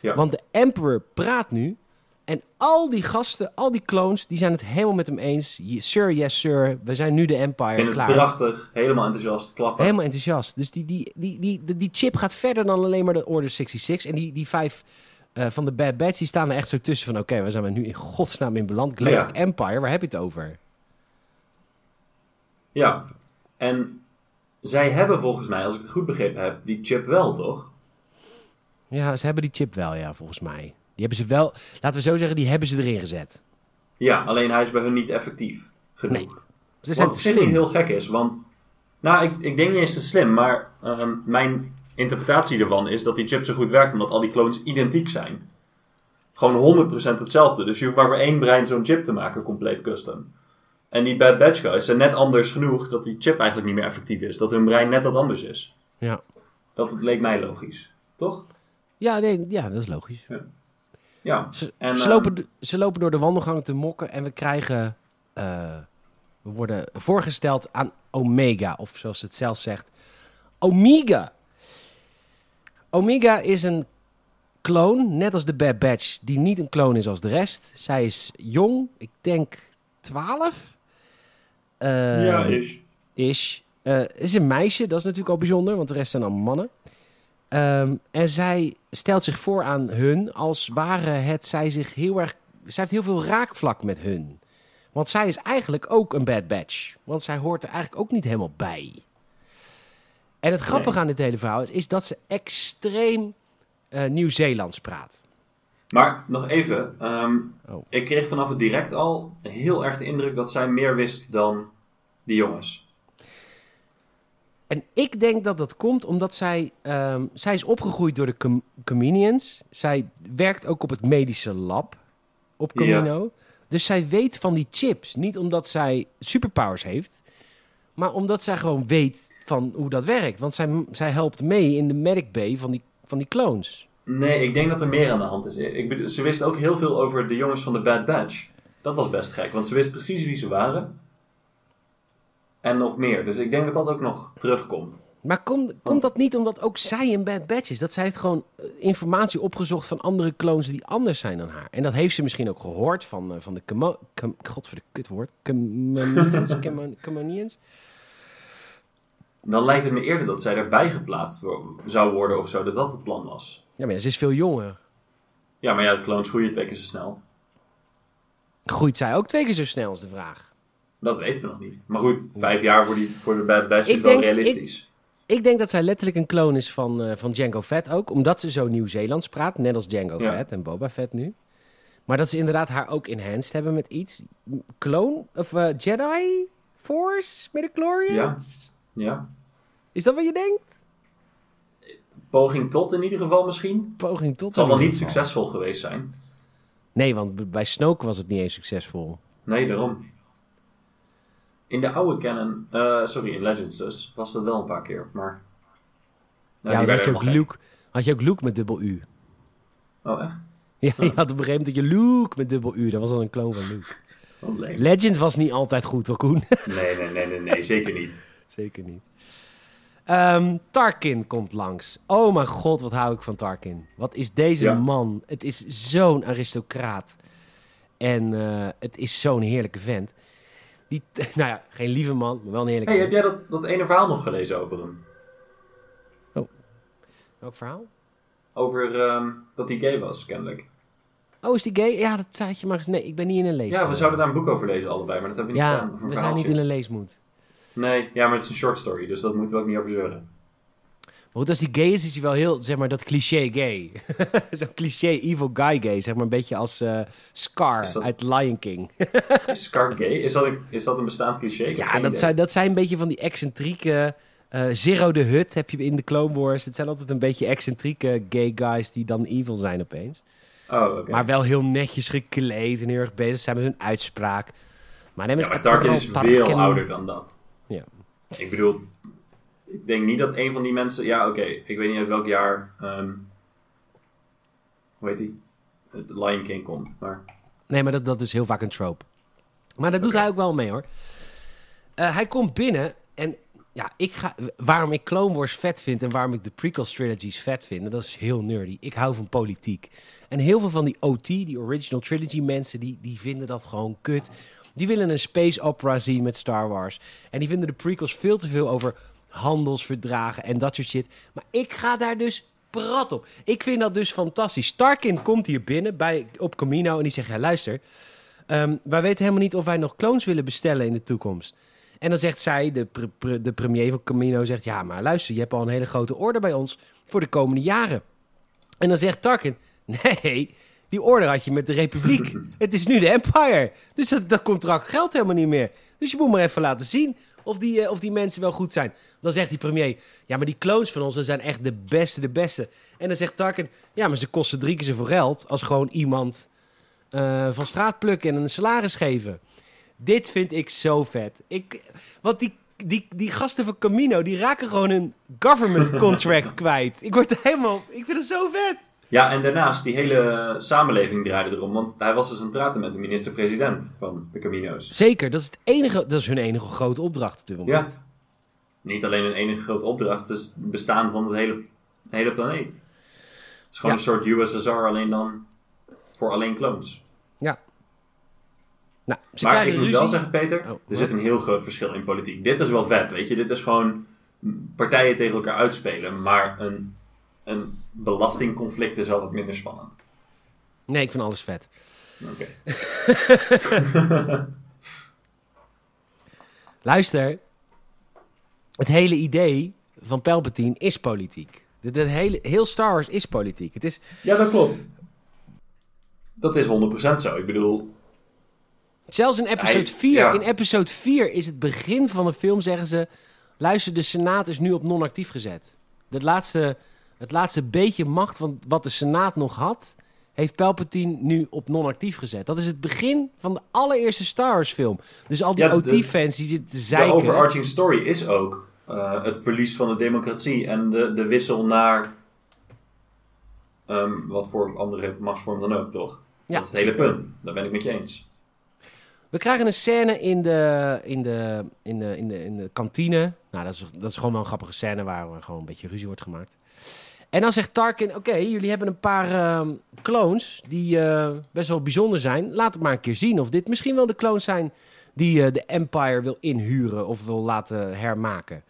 Ja. Want de Emperor praat nu... En al die gasten, al die clones, die zijn het helemaal met hem eens. Sir, yes sir, we zijn nu de Empire, klaar. prachtig. Helemaal enthousiast. Klappen. Helemaal enthousiast. Dus die, die, die, die, die, die chip gaat verder dan alleen maar de Order 66. En die, die vijf van de Bad Batch, die staan er echt zo tussen van... Oké, waar zijn we nu in godsnaam in beland? Galactic Ja. Empire, waar heb je het over? Ja. En zij hebben volgens mij, als ik het goed begrepen heb, die chip wel, toch? Ja, ze hebben die chip wel, ja, volgens mij. Die hebben ze wel... Laten we zo zeggen, die hebben ze erin gezet. Ja, alleen hij is bij hun niet effectief genoeg. Nee, Ze zijn Wat slim. heel gek is, want... Nou, ik, ik denk niet eens te slim, maar ehm, mijn interpretatie ervan is dat die chip zo goed werkt omdat al die clones identiek zijn. Gewoon 100% hetzelfde. Dus je hoeft maar voor één brein zo'n chip te maken, compleet custom. En die Bad Batch guys zijn net anders genoeg dat die chip eigenlijk niet meer effectief is. Dat hun brein net wat anders is. Ja. Dat leek mij logisch. Toch? Ja, nee, ja, dat is logisch. Ja. Ze, En, ze, ehm, lopen, ze lopen door de wandelgang te mokken en we krijgen... eh, we worden voorgesteld aan Omega, of zoals het zelf zegt, Omega. Omega is een kloon, net als de Bad Batch, die niet een kloon is als de rest. Zij is jong, ik denk 12. Ja, is. is. Eh, is een meisje, dat is natuurlijk al bijzonder, want de rest zijn allemaal mannen. Ehm, en zij stelt zich voor aan hun als ware het zij zich heel erg. Zij heeft heel veel raakvlak met hun. Want zij is eigenlijk ook een bad batch. Want zij hoort er eigenlijk ook niet helemaal bij. En het grappige Nee. aan dit hele verhaal is, is dat ze extreem eh, Nieuw-Zeelands praat. Maar nog even. ehm, Oh. Ik kreeg vanaf het direct al heel erg de indruk dat zij meer wist dan die jongens. En ik denk dat dat komt omdat zij... ehm, zij is opgegroeid door de com Comedians. Zij werkt ook op het medische lab op Ja. Camino. Dus zij weet van die chips. Niet omdat zij superpowers heeft... maar omdat zij gewoon weet van hoe dat werkt. Want zij, zij helpt mee in de medic bay van die, van die clones. Nee, ik denk dat er meer aan de hand is. Ik ze wist ook heel veel over de jongens van de Bad Batch. Dat was best gek, want ze wist precies wie ze waren. En nog meer. Dus ik denk dat dat ook nog terugkomt. Maar komt komt dat niet omdat ook zij een Bad Batch is? Dat zij heeft gewoon eh, informatie opgezocht van andere clones die anders zijn dan haar. En dat heeft ze misschien ook gehoord van, eh, van de... Camo- Cam- God voor de kutwoord. Camonians? Camo- [laughs] Camonians? Dan lijkt het me eerder dat zij erbij geplaatst zou worden of zo. Dat dat het plan was. Ja, maar ja, ze is veel jonger. Ja, maar ja, de clones groeien twee keer zo snel. Groeit zij ook twee keer zo snel, is de vraag. Dat weten we nog niet. Maar goed, vijf jaar voor, die, voor de Bad Batch is wel realistisch. Ik denk dat zij letterlijk een kloon is van, eh, van Django Fett ook. Omdat ze zo Nieuw-Zeelands praat. Net als Django Ja. Fett en Boba Fett nu. Maar dat ze inderdaad haar ook enhanced hebben met iets. Kloon? Of eh, Jedi Force? Midichlorians? Ja. Is dat wat je denkt? Poging tot in ieder geval misschien. Poging tot. Het zal wel niet succesvol geweest zijn. Nee, want bij Snoke was het niet eens succesvol. Nee, daarom. In de oude canon, eh, sorry, in Legends dus, was dat wel een paar keer, maar... Nou, ja, had je, ook Luke, had je ook Luke met dubbel U. Oh, echt? Ja, je had op een gegeven moment dat je Luke met dubbel U. Dat was dan een kloon van Luke. Oh, leuk. Legend was niet altijd goed hoor, Koen. Nee, nee, nee, nee, nee, zeker niet. [laughs] Zeker niet. Ehm, Tarkin komt langs. Oh mijn god, wat hou ik van Tarkin. Wat is deze Ja. man? Het is zo'n aristocraat. En eh, het is zo'n heerlijke vent. Die, [laughs] nou ja, geen lieve man, maar wel een heerlijke hey, heb jij dat, dat ene verhaal nog gelezen over hem? Welk verhaal? Over ehm, dat hij gay was, kennelijk. Oh, is die gay? Ja, dat zei je maar. Nee, ik ben niet in een lees. Ja, we zouden daar een boek over lezen allebei, maar dat hebben we niet Ja, gedaan. Een we zijn niet in een leesmoed. Nee, ja, maar het is een short story, dus dat moeten we ook niet over zeuren. Maar goed, als die gay is, is hij wel heel, zeg maar, dat cliché gay. [laughs] Zo'n cliché evil guy gay. Zeg maar een beetje als eh, Scar dat- uit Lion King. [laughs] Is Scar gay? Is dat een, is dat een bestaand cliché? Ik Ja, dat idee. zijn, dat zijn een beetje van die excentrieke... eh, Zero de Hut heb je in de Clone Wars. Het zijn altijd een beetje excentrieke gay guys die dan evil zijn opeens. Oh. Maar wel heel netjes gekleed en heel erg bezig zijn met hun uitspraak. Maar, neem Ja, maar Tarkin is veel ouder dan dat. Ik bedoel, ik denk niet dat een van die mensen... Ja, oké, ik weet niet uit welk jaar... ehm hoe heet die? The Lion King komt, maar... Nee, maar dat, dat is heel vaak een trope. Maar dat doet hij ook wel mee hoor. Eh, hij komt binnen en ja, ik ga, waarom ik Clone Wars vet vind en waarom ik de prequel trilogies vet vind, en dat is heel nerdy. Ik hou van politiek. En heel veel van die OT, die original trilogy mensen, die, die vinden dat gewoon kut. Die willen een space opera zien met Star Wars. En die vinden de prequels veel te veel over handelsverdragen en dat soort shit. Maar ik ga daar dus prat op. Ik vind dat dus fantastisch. Starkin komt hier binnen bij, op Camino en die zegt, ja luister, ehm, wij weten helemaal niet of wij nog clones willen bestellen in de toekomst. En dan zegt zij, de, de premier van Camino, zegt, ja maar luister, je hebt al een hele grote order bij ons voor de komende jaren. En dan zegt Tarkin, nee, die order had je met de Republiek. [laughs] Het is nu de Empire. Dus dat, dat contract geldt helemaal niet meer. Dus je moet maar even laten zien of die, eh, of die mensen wel goed zijn. Dan zegt die premier, ja, maar die clones van ons, dat zijn echt de beste, de beste. En dan zegt Tarkin, ja, maar ze kosten drie keer zoveel geld als gewoon iemand eh, van straat plukken en een salaris geven. Dit vind ik zo vet. Ik, want die, die, die gasten van Camino, die raken gewoon een government [laughs] contract kwijt. Ik word helemaal, ik vind het zo vet. Ja, en daarnaast, die hele samenleving draaide erom. Want hij was dus aan het praten met de minister-president van de Camino's. Zeker, dat is, het enige, dat is hun enige grote opdracht op dit moment. Ja. Niet alleen een enige grote opdracht, het is het bestaan van het hele, de hele planeet. Het is gewoon Ja. een soort USSR, alleen dan voor alleen clones. Nou, ze maar ik moet ruzie. wel zeggen, Peter, Oh, er wat? zit een heel groot verschil in politiek. Dit is wel vet, weet je. Dit is gewoon partijen tegen elkaar uitspelen. Maar een, een belastingconflict is wat minder spannend. Nee, ik vind alles vet. Oké. [laughs] Luister, het hele idee van Palpatine is politiek. Het hele, heel Star Wars is politiek. Het is, Ja, dat klopt. Dat is 100% zo. Ik bedoel, zelfs in episode Hij- 4, ja. in episode 4 is het begin van de film, zeggen ze... Luister, de Senaat is nu op non-actief gezet. Het laatste, het laatste beetje macht van wat de Senaat nog had... heeft Palpatine nu op non-actief gezet. Dat is het begin van de allereerste Star Wars film. Dus al die Ja, de- OT-fans die zitten te de zeiken... overarching story is ook eh, het verlies van de democratie en de, de wissel naar ehm, wat voor andere machtsvorm dan ook, toch? Ja, dat is het hele punt. Daar ben ik met je eens. We krijgen een scène in de, in de, in de, in de, in de kantine. Nou, dat is, dat is gewoon wel een grappige scène waar gewoon een beetje ruzie wordt gemaakt. En dan zegt Tarkin, oké, jullie hebben een paar ehm, clones die eh, best wel bijzonder zijn. Laat het maar een keer zien of dit misschien wel de clones zijn die eh, de Empire wil inhuren of wil laten hermaken.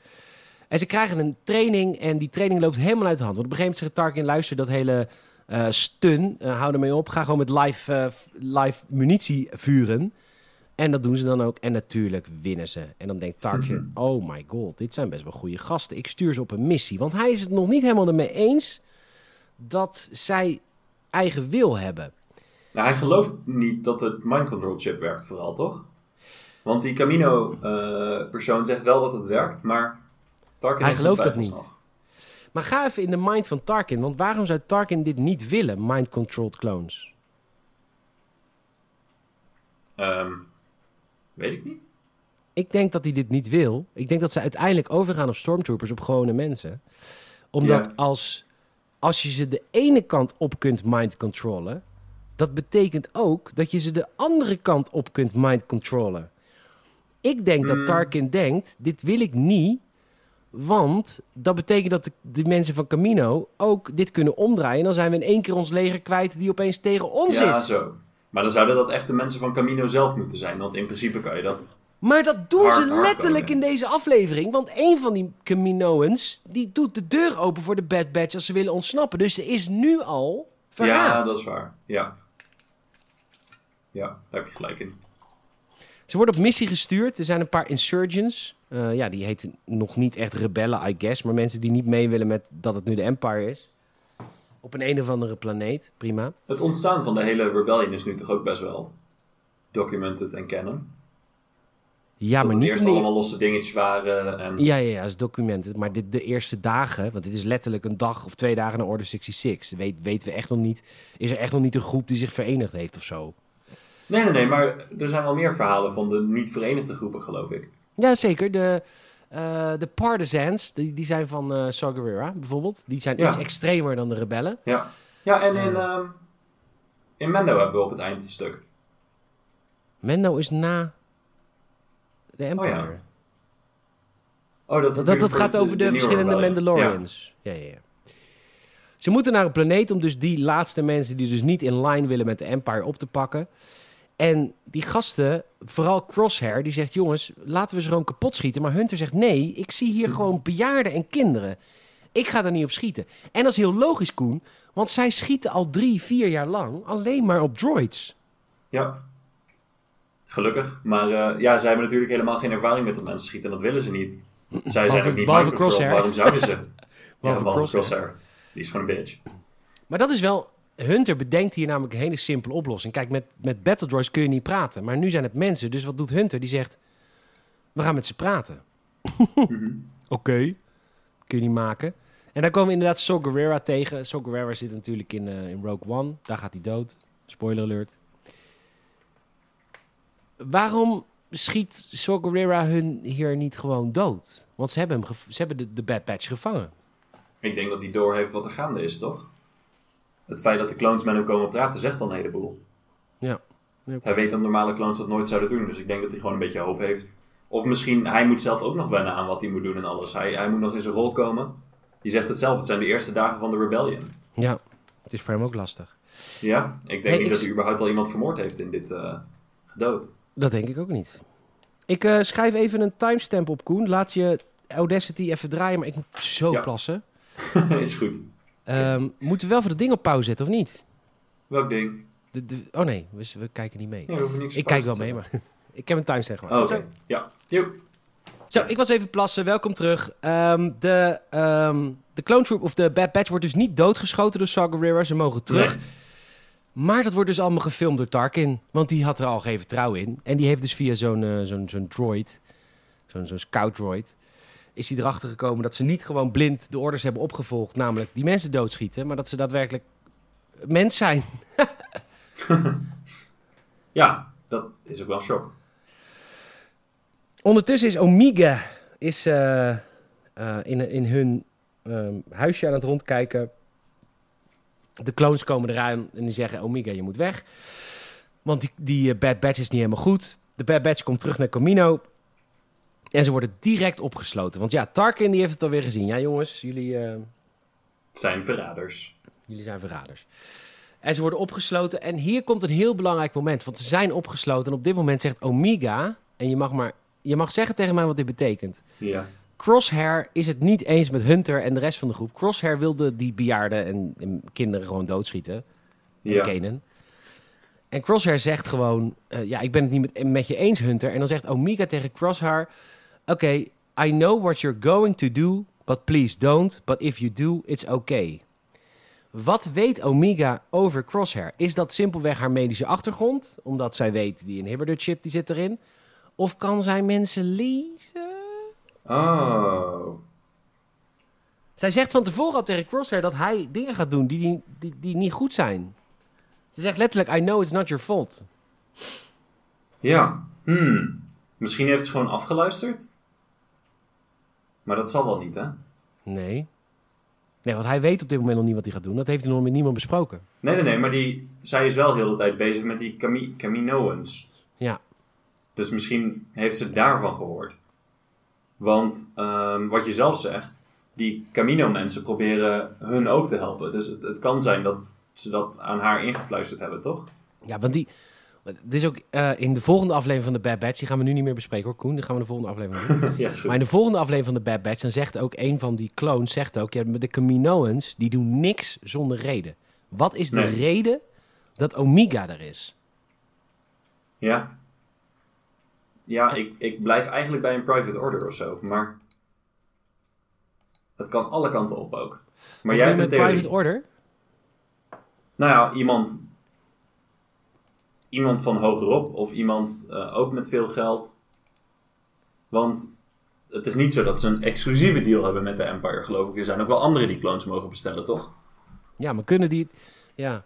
En ze krijgen een training en die training loopt helemaal uit de hand. Want op een gegeven moment zegt Tarkin, luister, dat hele eh, stun, hou ermee op. Ga gewoon met live, live munitie vuren. En dat doen ze dan ook. En natuurlijk winnen ze. En dan denkt Tarkin, oh my god, dit zijn best wel goede gasten. Ik stuur ze op een missie. Want hij is het nog niet helemaal ermee eens dat zij eigen wil hebben. Nou, hij gelooft niet dat het mind control chip werkt vooral, toch? Want die Camino-persoon zegt wel dat het werkt, maar Tarkin hij gelooft dat niet. Nog. Maar ga even in de mind van Tarkin. Want waarom zou Tarkin dit niet willen, mind-controlled clones? Um, Weet ik niet. Ik denk dat hij dit niet wil. Ik denk dat ze uiteindelijk overgaan op stormtroopers, op gewone mensen. Omdat als, als je ze de ene kant op kunt mind controllen, dat betekent ook dat je ze de andere kant op kunt mind controllen. Ik denk dat hmm. Tarkin denkt, dit wil ik niet, want dat betekent dat de, de, mensen van Camino ook dit kunnen omdraaien. En dan zijn we in één keer ons leger kwijt die opeens tegen ons ja, is. Zo. Maar dan zouden dat echt de mensen van Camino zelf moeten zijn. Want in principe kan je dat. Maar dat doen ze letterlijk in deze aflevering. Want een van die Caminoans. die doet de deur open voor de Bad Batch. als ze willen ontsnappen. Dus er is nu al. Verraad. Ja, dat is waar. Ja. Ja, daar heb je gelijk in. Ze worden op missie gestuurd. Er zijn een paar insurgents. Uh, ja, die heten nog niet echt rebellen, I guess. Maar mensen die niet mee willen met dat het nu de Empire is. Op een een of andere planeet, prima. Het ontstaan van de hele rebellion is nu toch ook best wel documented en kennen. Ja, maar niet... eerst allemaal losse dingetjes waren. En... Ja, ja, ja, is documented. Maar dit, de eerste dagen, want dit is letterlijk een dag of twee dagen na Order 66. Weet, weten we echt nog niet. Is er echt nog niet een groep die zich verenigd heeft of zo? Nee, nee, nee, maar er zijn wel meer verhalen van de niet verenigde groepen, geloof ik. Ja, zeker. De, de partisans, die, die zijn van uh, Saw Gerrera bijvoorbeeld. Die zijn iets extremer dan de rebellen. Ja, ja en in, uh, in Mendo hebben we op het eind een stuk. Mendo is na de Empire. Oh, ja. oh dat, dat, dat gaat over de, verschillende Mandalorians. Ja. Ja, ja, Ze moeten naar een planeet om dus die laatste mensen die dus niet in line willen met de Empire op te pakken. En die gasten, vooral Crosshair, die zegt: jongens, laten we ze gewoon kapot schieten. Maar Hunter zegt: nee, ik zie hier gewoon bejaarden en kinderen. Ik ga daar niet op schieten. En dat is heel logisch, Koen, want zij schieten al drie, vier jaar lang alleen maar op droids. Ja, gelukkig. Maar uh, ja, zij hebben natuurlijk helemaal geen ervaring met dat mensen schieten. En dat willen ze niet. Zij zijn ook niet behalve Crosshair. Waarom zouden ze? [laughs] behalve, ja, crosshair. Die is gewoon een bitch. Maar dat is wel Hunter bedenkt hier namelijk een hele simpele oplossing. Kijk, met, met Battle Droids kun je niet praten. Maar nu zijn het mensen. Dus wat doet Hunter? Die zegt, we gaan met ze praten. [laughs] Mhm. Oké, kun je niet maken. En dan komen we inderdaad Saw Gerrera tegen. Saw Gerrera zit natuurlijk in, uh, in Rogue One. Daar gaat hij dood. Spoiler alert. Waarom schiet Saw Gerrera hun hier niet gewoon dood? Want ze hebben, hem ze hebben de, de Bad Batch gevangen. Ik denk dat hij doorheeft wat er gaande is, toch? Het feit dat de clones met hem komen praten zegt dan een heleboel. Ja. Hij weet dat normale clones dat nooit zouden doen. Dus ik denk dat hij gewoon een beetje hoop heeft. Of misschien, hij moet zelf ook nog wennen aan wat hij moet doen en alles. Hij, hij moet nog in zijn rol komen. Je zegt het zelf, het zijn de eerste dagen van de rebellion. Ja, het is voor hem ook lastig. Ja, ik denk niet dat hij überhaupt al iemand vermoord heeft in dit uh, gedood. Dat denk ik ook niet. Ik uh, schrijf even een timestamp op, Koen. Laat je Audacity even draaien, maar ik moet zo plassen. [laughs] is goed. Um, moeten we wel voor het ding op pauze zetten, of niet? Welk ding? De, de, oh nee, we, we, kijken niet mee. Ja, ik kijk wel mee, maar [laughs] ik heb een timestamp gemaakt. Oh, oké, okay. ja. Yo. Zo, ik was even plassen. Welkom terug. Um, de, um, de Clone Troop of de Bad Batch wordt dus niet doodgeschoten door Saw Gerrera. Ze mogen terug. Nee. Maar dat wordt dus allemaal gefilmd door Tarkin. Want die had er al geen vertrouwen in. En die heeft dus via zo'n uh, zo'n zo'n droid, zo'n zo'n scout droid, is hij erachter gekomen dat ze niet gewoon blind de orders hebben opgevolgd, namelijk die mensen doodschieten, maar dat ze daadwerkelijk mens zijn. [laughs] ja, dat is ook wel een shock. Ondertussen is Omega is, uh, uh, in, in hun um, huisje aan het rondkijken. De clones komen eraan en die zeggen: Omega, je moet weg. Want die, die eh, Bad Batch is niet helemaal goed. De Bad Batch komt terug naar Camino. En ze worden direct opgesloten. Want ja, Tarkin die heeft het alweer gezien. Ja, jongens, jullie, eh, Zijn verraders. jullie zijn verraders. En ze worden opgesloten. En hier komt een heel belangrijk moment. Want ze zijn opgesloten. En op dit moment zegt Omega. En je mag, maar, je mag zeggen tegen mij wat dit betekent. Ja. Crosshair is het niet eens met Hunter en de rest van de groep. Crosshair wilde die bejaarden en, en kinderen gewoon doodschieten. En Ja. Kanan. En Crosshair zegt gewoon... eh, ja, ik ben het niet met, met je eens, Hunter. En dan zegt Omega tegen Crosshair... Oké, I know what you're going to do, but please don't. But if you do, it's okay. Wat weet Omega over Crosshair? Is dat simpelweg haar medische achtergrond? Omdat zij weet, die inhibitor chip die zit erin. Of kan zij mensen lezen? Oh. Zij zegt van tevoren al tegen Crosshair dat hij dingen gaat doen die, die, die, die niet goed zijn. Ze zegt letterlijk, I know it's not your fault. Ja. Hmm. Misschien heeft ze gewoon afgeluisterd? Maar dat zal wel niet, hè? Nee. Nee, want hij weet op dit moment nog niet wat hij gaat doen. Dat heeft hij nog met niemand besproken. Nee, nee, nee, maar die, zij is wel heel de hele tijd bezig met die Cami Caminoans. Ja. Dus misschien heeft ze daarvan gehoord. Want ehm, wat je zelf zegt, die Camino-mensen proberen hun ook te helpen. Dus het, het kan zijn dat ze dat aan haar ingefluisterd hebben, toch? Ja, want die... Het is ook eh, in de volgende aflevering van de Bad Batch. Die gaan we nu niet meer bespreken hoor, Koen. Die gaan we de volgende aflevering doen. [laughs] ja, maar in de volgende aflevering van de Bad Batch... dan zegt ook een van die clones... zegt ook, ja, de Caminoans... die doen niks zonder reden. Wat is de Nee. reden dat Omega er is? Ja. Ja, ik, ik blijf eigenlijk bij een private order of zo, maar... Het kan alle kanten op ook. Maar Wat jij hebt een theorie. private order? Nou ja, iemand... Iemand van hogerop of iemand eh, ook met veel geld. Want het is niet zo dat ze een exclusieve deal hebben met de Empire, geloof ik. Er zijn ook wel anderen die clones mogen bestellen, toch? Ja, maar kunnen die... Ja.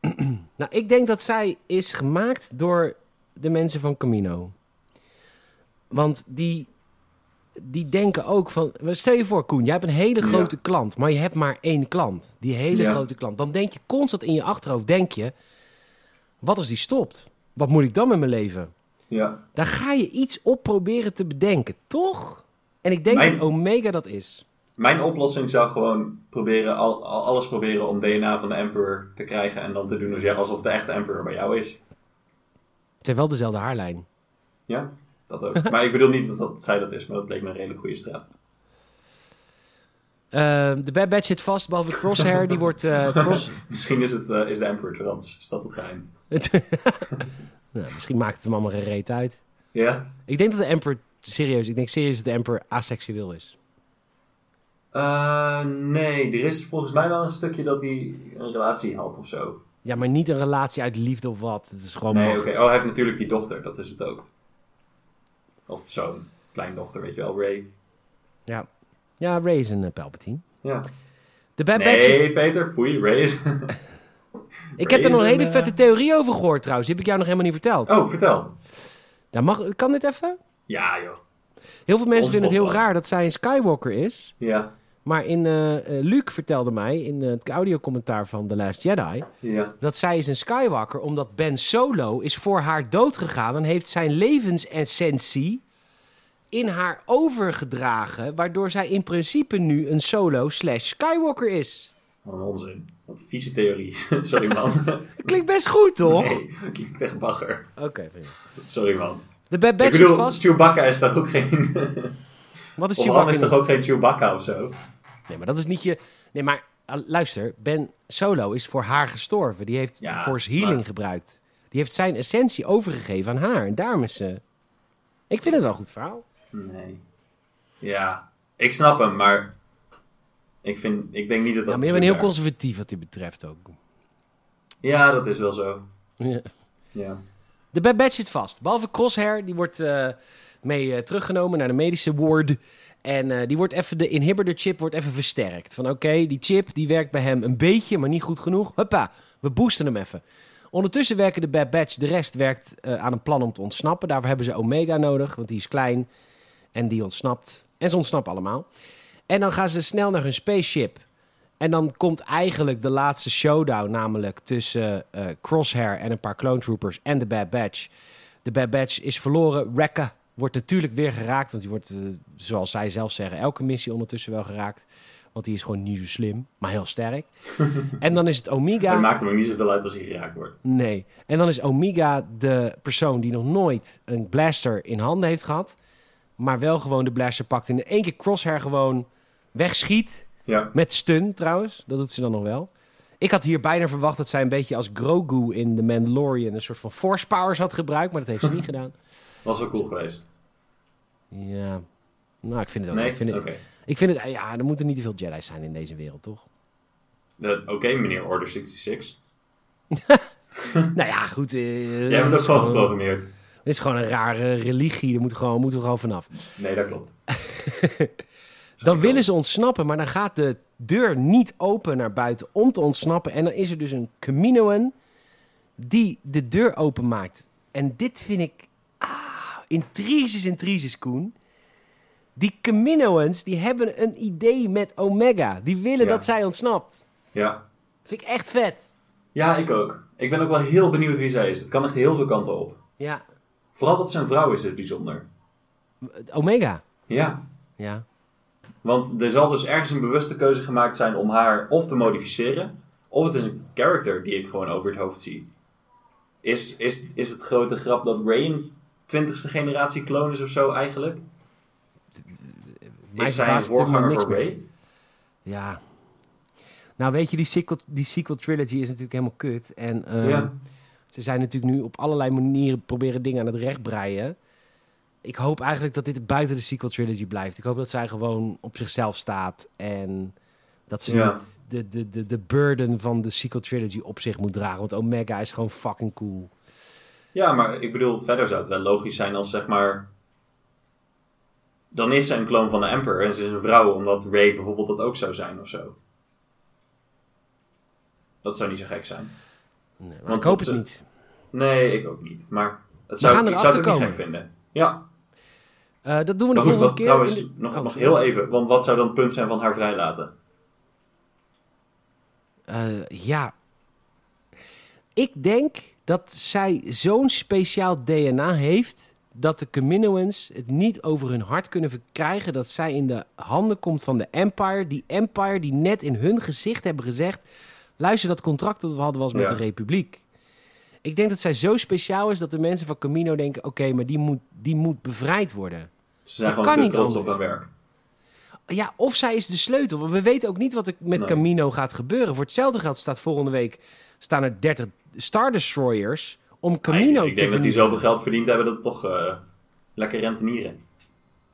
[clears throat] nou, ik denk dat zij is gemaakt door de mensen van Camino. Want die, die denken ook van... Stel je voor, Koen, jij hebt een hele Ja. grote klant, maar je hebt maar één klant. Die hele Ja. grote klant. Dan denk je constant in je achterhoofd, denk je... Wat als die stopt? Wat moet ik dan met mijn leven? Ja. Daar ga je iets op proberen te bedenken, toch? En ik denk Mijn- dat Omega dat is. Mijn oplossing zou gewoon proberen, al, al- alles proberen om DNA van de Emperor te krijgen. En dan te doen alsof de echte Emperor bij jou is. Het heeft wel dezelfde haarlijn. Ja, dat ook. maar ik bedoel niet dat, dat zij dat is, maar dat bleek me een redelijk goede straat. Eh, de Bad Batch zit vast, behalve Crosshair. Die wordt... eh, [laughs] cross... Misschien is, het, eh, is de Emperor trans. Is dat het geheim? [laughs] nou, misschien maakt het hem allemaal geen reet uit. Ja? Ik denk dat de Emperor... Serieus, ik denk serieus dat de Emperor aseksueel is. Eh, nee, er is volgens mij wel een stukje dat hij een relatie had of zo. Ja, maar niet een relatie uit liefde of wat. Het is gewoon Nee. Oh, hij heeft natuurlijk die dochter, dat is het ook. Of zo'n kleindochter, weet je wel, Ray. Ja. Ja, Ray is een eh, Palpatine. Ja. De Bad Batch... Nee, Peter, foei, Ray is... ik heb er nog een hele een, vette eh, theorie over gehoord trouwens. Die heb ik jou nog helemaal niet verteld. Oh, vertel. Ja, mag, kan dit even? Ja, joh. Heel veel mensen vinden het heel raar dat zij een Skywalker is. Ja, Maar in, eh eh, Luke vertelde mij in eh, het audiocommentaar van The Last Jedi... ja. dat zij is een Skywalker omdat Ben Solo is voor haar dood gegaan en heeft zijn levensessentie in haar overgedragen, waardoor zij in principe nu een Solo slash Skywalker is. Een onzin. Wat vieze theorie. [laughs] Sorry, man. [laughs] Klinkt best goed, toch? Nee, [laughs] klinkt echt bagger. Oké, prima. Sorry, man. De Bad Ik Batch is bedoel, vast. Chewbacca is toch ook geen... Wat is of Chewbacca? is toch ook geen Chewbacca of zo? Nee, maar dat is niet je. Nee, maar uh, luister, Ben Solo is voor haar gestorven. Die heeft Ja, Force Healing maar- gebruikt. Die heeft zijn essentie overgegeven aan haar. En daarom is ze. Ik vind het wel een goed verhaal. Nee. Ja, ik snap hem, maar... Ik, vind, ik denk niet dat dat... Ja, maar je bent heel conservatief wat dit betreft ook. Ja, dat is wel zo. Ja. Ja. De Bad Batch zit vast. Behalve Crosshair, die wordt eh, mee eh, teruggenomen naar de medische ward. En eh, die wordt even, de inhibitor chip wordt even versterkt. Van oké, die chip die werkt bij hem een beetje, maar niet goed genoeg. Huppa, we boosten hem even. Ondertussen werken de Bad Batch, de rest werkt aan een plan om te ontsnappen. Daarvoor hebben ze Omega nodig, want die is klein en die ontsnapt. En ze ontsnappen allemaal. En dan gaan ze snel naar hun spaceship. En dan komt eigenlijk de laatste showdown, namelijk tussen eh, Crosshair en een paar clone troopers en de Bad Batch. De Bad Batch is verloren. Wrecker wordt natuurlijk weer geraakt, want die wordt, eh, zoals zij zelf zeggen, elke missie ondertussen wel geraakt. Want die is gewoon niet zo slim, maar heel sterk. [laughs] en dan is het Omega. Het maakt hem ook niet zoveel uit als hij geraakt wordt. Nee. En dan is Omega de persoon die nog nooit een blaster in handen heeft gehad. Maar wel gewoon de blaster pakt en in één keer Crosshair gewoon wegschiet. Ja. Met stun trouwens. Dat doet ze dan nog wel. Ik had hier bijna verwacht dat zij een beetje als Grogu in The Mandalorian een soort van force powers had gebruikt. Maar dat heeft ze niet [laughs] gedaan. Was wel cool geweest. Ja. Nou, ik vind het ook. Nee? Ik vind het, ik vind het, ja, er moeten niet te veel Jedi's zijn in deze wereld, toch? Oké, meneer Order 66. [laughs] [laughs] nou ja, goed. eh, Jij het bent ook gewoon- geprogrammeerd. Het is gewoon een rare religie. Daar moeten we gewoon, moeten we gewoon vanaf. Nee, dat klopt. [laughs] Dan willen ze ontsnappen, maar dan gaat de deur niet open naar buiten om te ontsnappen. En dan is er dus een Caminoan die de deur openmaakt. En dit vind ik... Ah, intriges, intriges, Koen. Die Caminoans, die hebben een idee met Omega. Die willen Ja. dat zij ontsnapt. Ja. vind ik echt vet. ja, ik ook. Ik ben ook wel heel benieuwd wie zij is. Het kan echt heel veel kanten op. Ja, Vooral dat een vrouw is, is bijzonder. Omega. Ja. Ja. Want er zal dus ergens een bewuste keuze gemaakt zijn om haar of te modificeren, of het is een character die ik gewoon over het hoofd zie. Is, is, is het grote grap dat Ray een 20ste generatie clone is of zo eigenlijk? Mij is zij een het voorganger voor. Ray? Ja. Nou, weet je, die sequel, die sequel trilogy is natuurlijk helemaal kut. En ehm, Ja. Ze zijn natuurlijk nu op allerlei manieren proberen dingen aan het recht breien. Ik hoop eigenlijk dat dit buiten de sequel trilogy blijft. Ik hoop dat zij gewoon op zichzelf staat. En dat ze Ja. niet de, de, de, de burden van de sequel trilogy op zich moet dragen. Want Omega is gewoon fucking cool. Ja, maar ik bedoel, verder zou het wel logisch zijn als zeg maar. Dan is ze een kloon van de Emperor en ze is een vrouw, omdat Ray bijvoorbeeld dat ook zou zijn of zo. Dat zou niet zo gek zijn. Nee, maar ik hoop het ze- niet. Nee, ik ook niet. Maar het zou, ik zou het ook niet gek vinden. Ja, Eh, dat doen we de maar goed, volgende wat, keer. trouwens, de- nog, Oh, nog heel even. Want wat zou dan het punt zijn van haar vrijlaten? Eh, ja. Ik denk dat zij zo'n speciaal DNA heeft dat de Caminoans het niet over hun hart kunnen verkrijgen dat zij in de handen komt van de Empire. Die Empire die net in hun gezicht hebben gezegd: luister, dat contract dat we hadden was met Ja. de Republiek. Ik denk dat zij zo speciaal is dat de mensen van Camino denken: oké, maar die moet, die moet bevrijd worden. Ze zijn Dat gewoon te trots op hun werk. Ja, of zij is de sleutel. We weten ook niet wat er met Nee. Camino gaat gebeuren. Voor hetzelfde geld staat volgende week staan er 30 Star Destroyers om Camino ik te denk dat die zoveel geld verdiend hebben dat het toch eh, lekker rentenieren.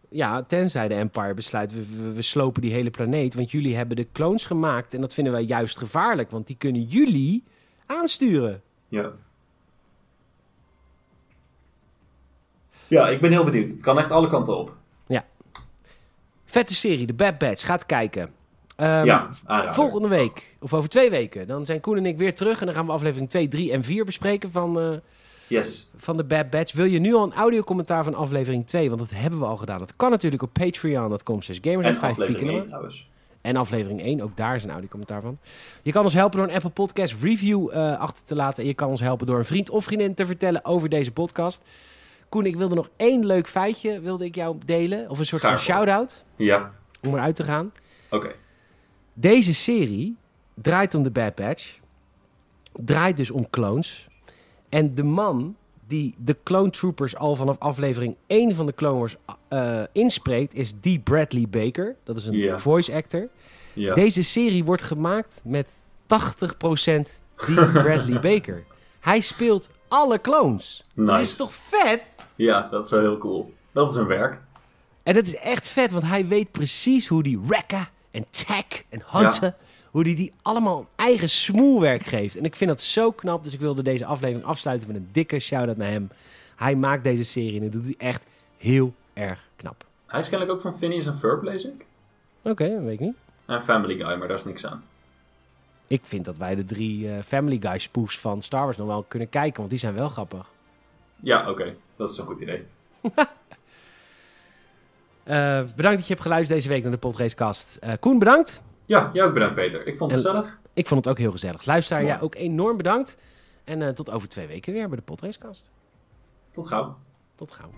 Ja, tenzij de Empire besluit, we, we, we slopen die hele planeet. Want jullie hebben de clones gemaakt. En dat vinden wij juist gevaarlijk. Want die kunnen jullie aansturen. Ja. Ja, ik ben heel benieuwd. Het kan echt alle kanten op. Vette serie, de Bad Batch. Gaat kijken. Ehm, ja. Volgende week, of over twee weken, dan zijn Koen en ik weer terug. En dan gaan we aflevering 2, 3 en 4 bespreken van, eh, Yes. van de Bad Batch. Wil je nu al een audiocommentaar van aflevering 2? Want dat hebben we al gedaan. Dat kan natuurlijk op patreon.com slash gamers En 5 aflevering pieken 1 hem. trouwens. En aflevering 1, ook daar is een audiocommentaar van. Je kan ons helpen door een Apple Podcast review eh, achter te laten. En je kan ons helpen door een vriend of vriendin te vertellen over deze podcast. Koen, ik wilde nog één leuk feitje wilde ik jou delen. Of een soort van shout-out, Ja, om eruit te gaan. oké. Deze serie draait om de Bad Batch. Draait dus om clones. En de man die de Clone Troopers al vanaf aflevering 1 van de Clone Wars eh, inspreekt... is D. Bradley Baker. Dat is een voice actor. Deze serie wordt gemaakt met 80% D. [laughs] Bradley Baker. Hij speelt alle clones. Dat Nice. is toch vet? ja, dat is wel heel cool. Dat is een werk. En dat is echt vet, want hij weet precies hoe die Wrecker en Tack en Hunter... hoe die die allemaal een eigen smoelwerk geeft. En ik vind dat zo knap, dus ik wilde deze aflevering afsluiten met een dikke shout-out naar hem. Hij maakt deze serie en dat doet hij echt heel erg knap. Hij is kennelijk ook van Phineas en Ferb, lees ik. Oké, dat weet ik niet. En Family Guy, maar daar is niks aan. Ik vind dat wij de drie eh, Family Guy spoofs van Star Wars nog wel kunnen kijken, want die zijn wel grappig. Ja, oké. Dat is een goed idee. [laughs] Eh, bedankt dat je hebt geluisterd deze week naar de Podracecast. Eh Koen, bedankt. Ja, jij ook bedankt Peter. Ik vond het En- gezellig. Ik vond het ook heel gezellig. Luisteraar, jij ook enorm bedankt. En eh, tot over twee weken weer bij de Podracecast. Tot gauw. Tot gauw.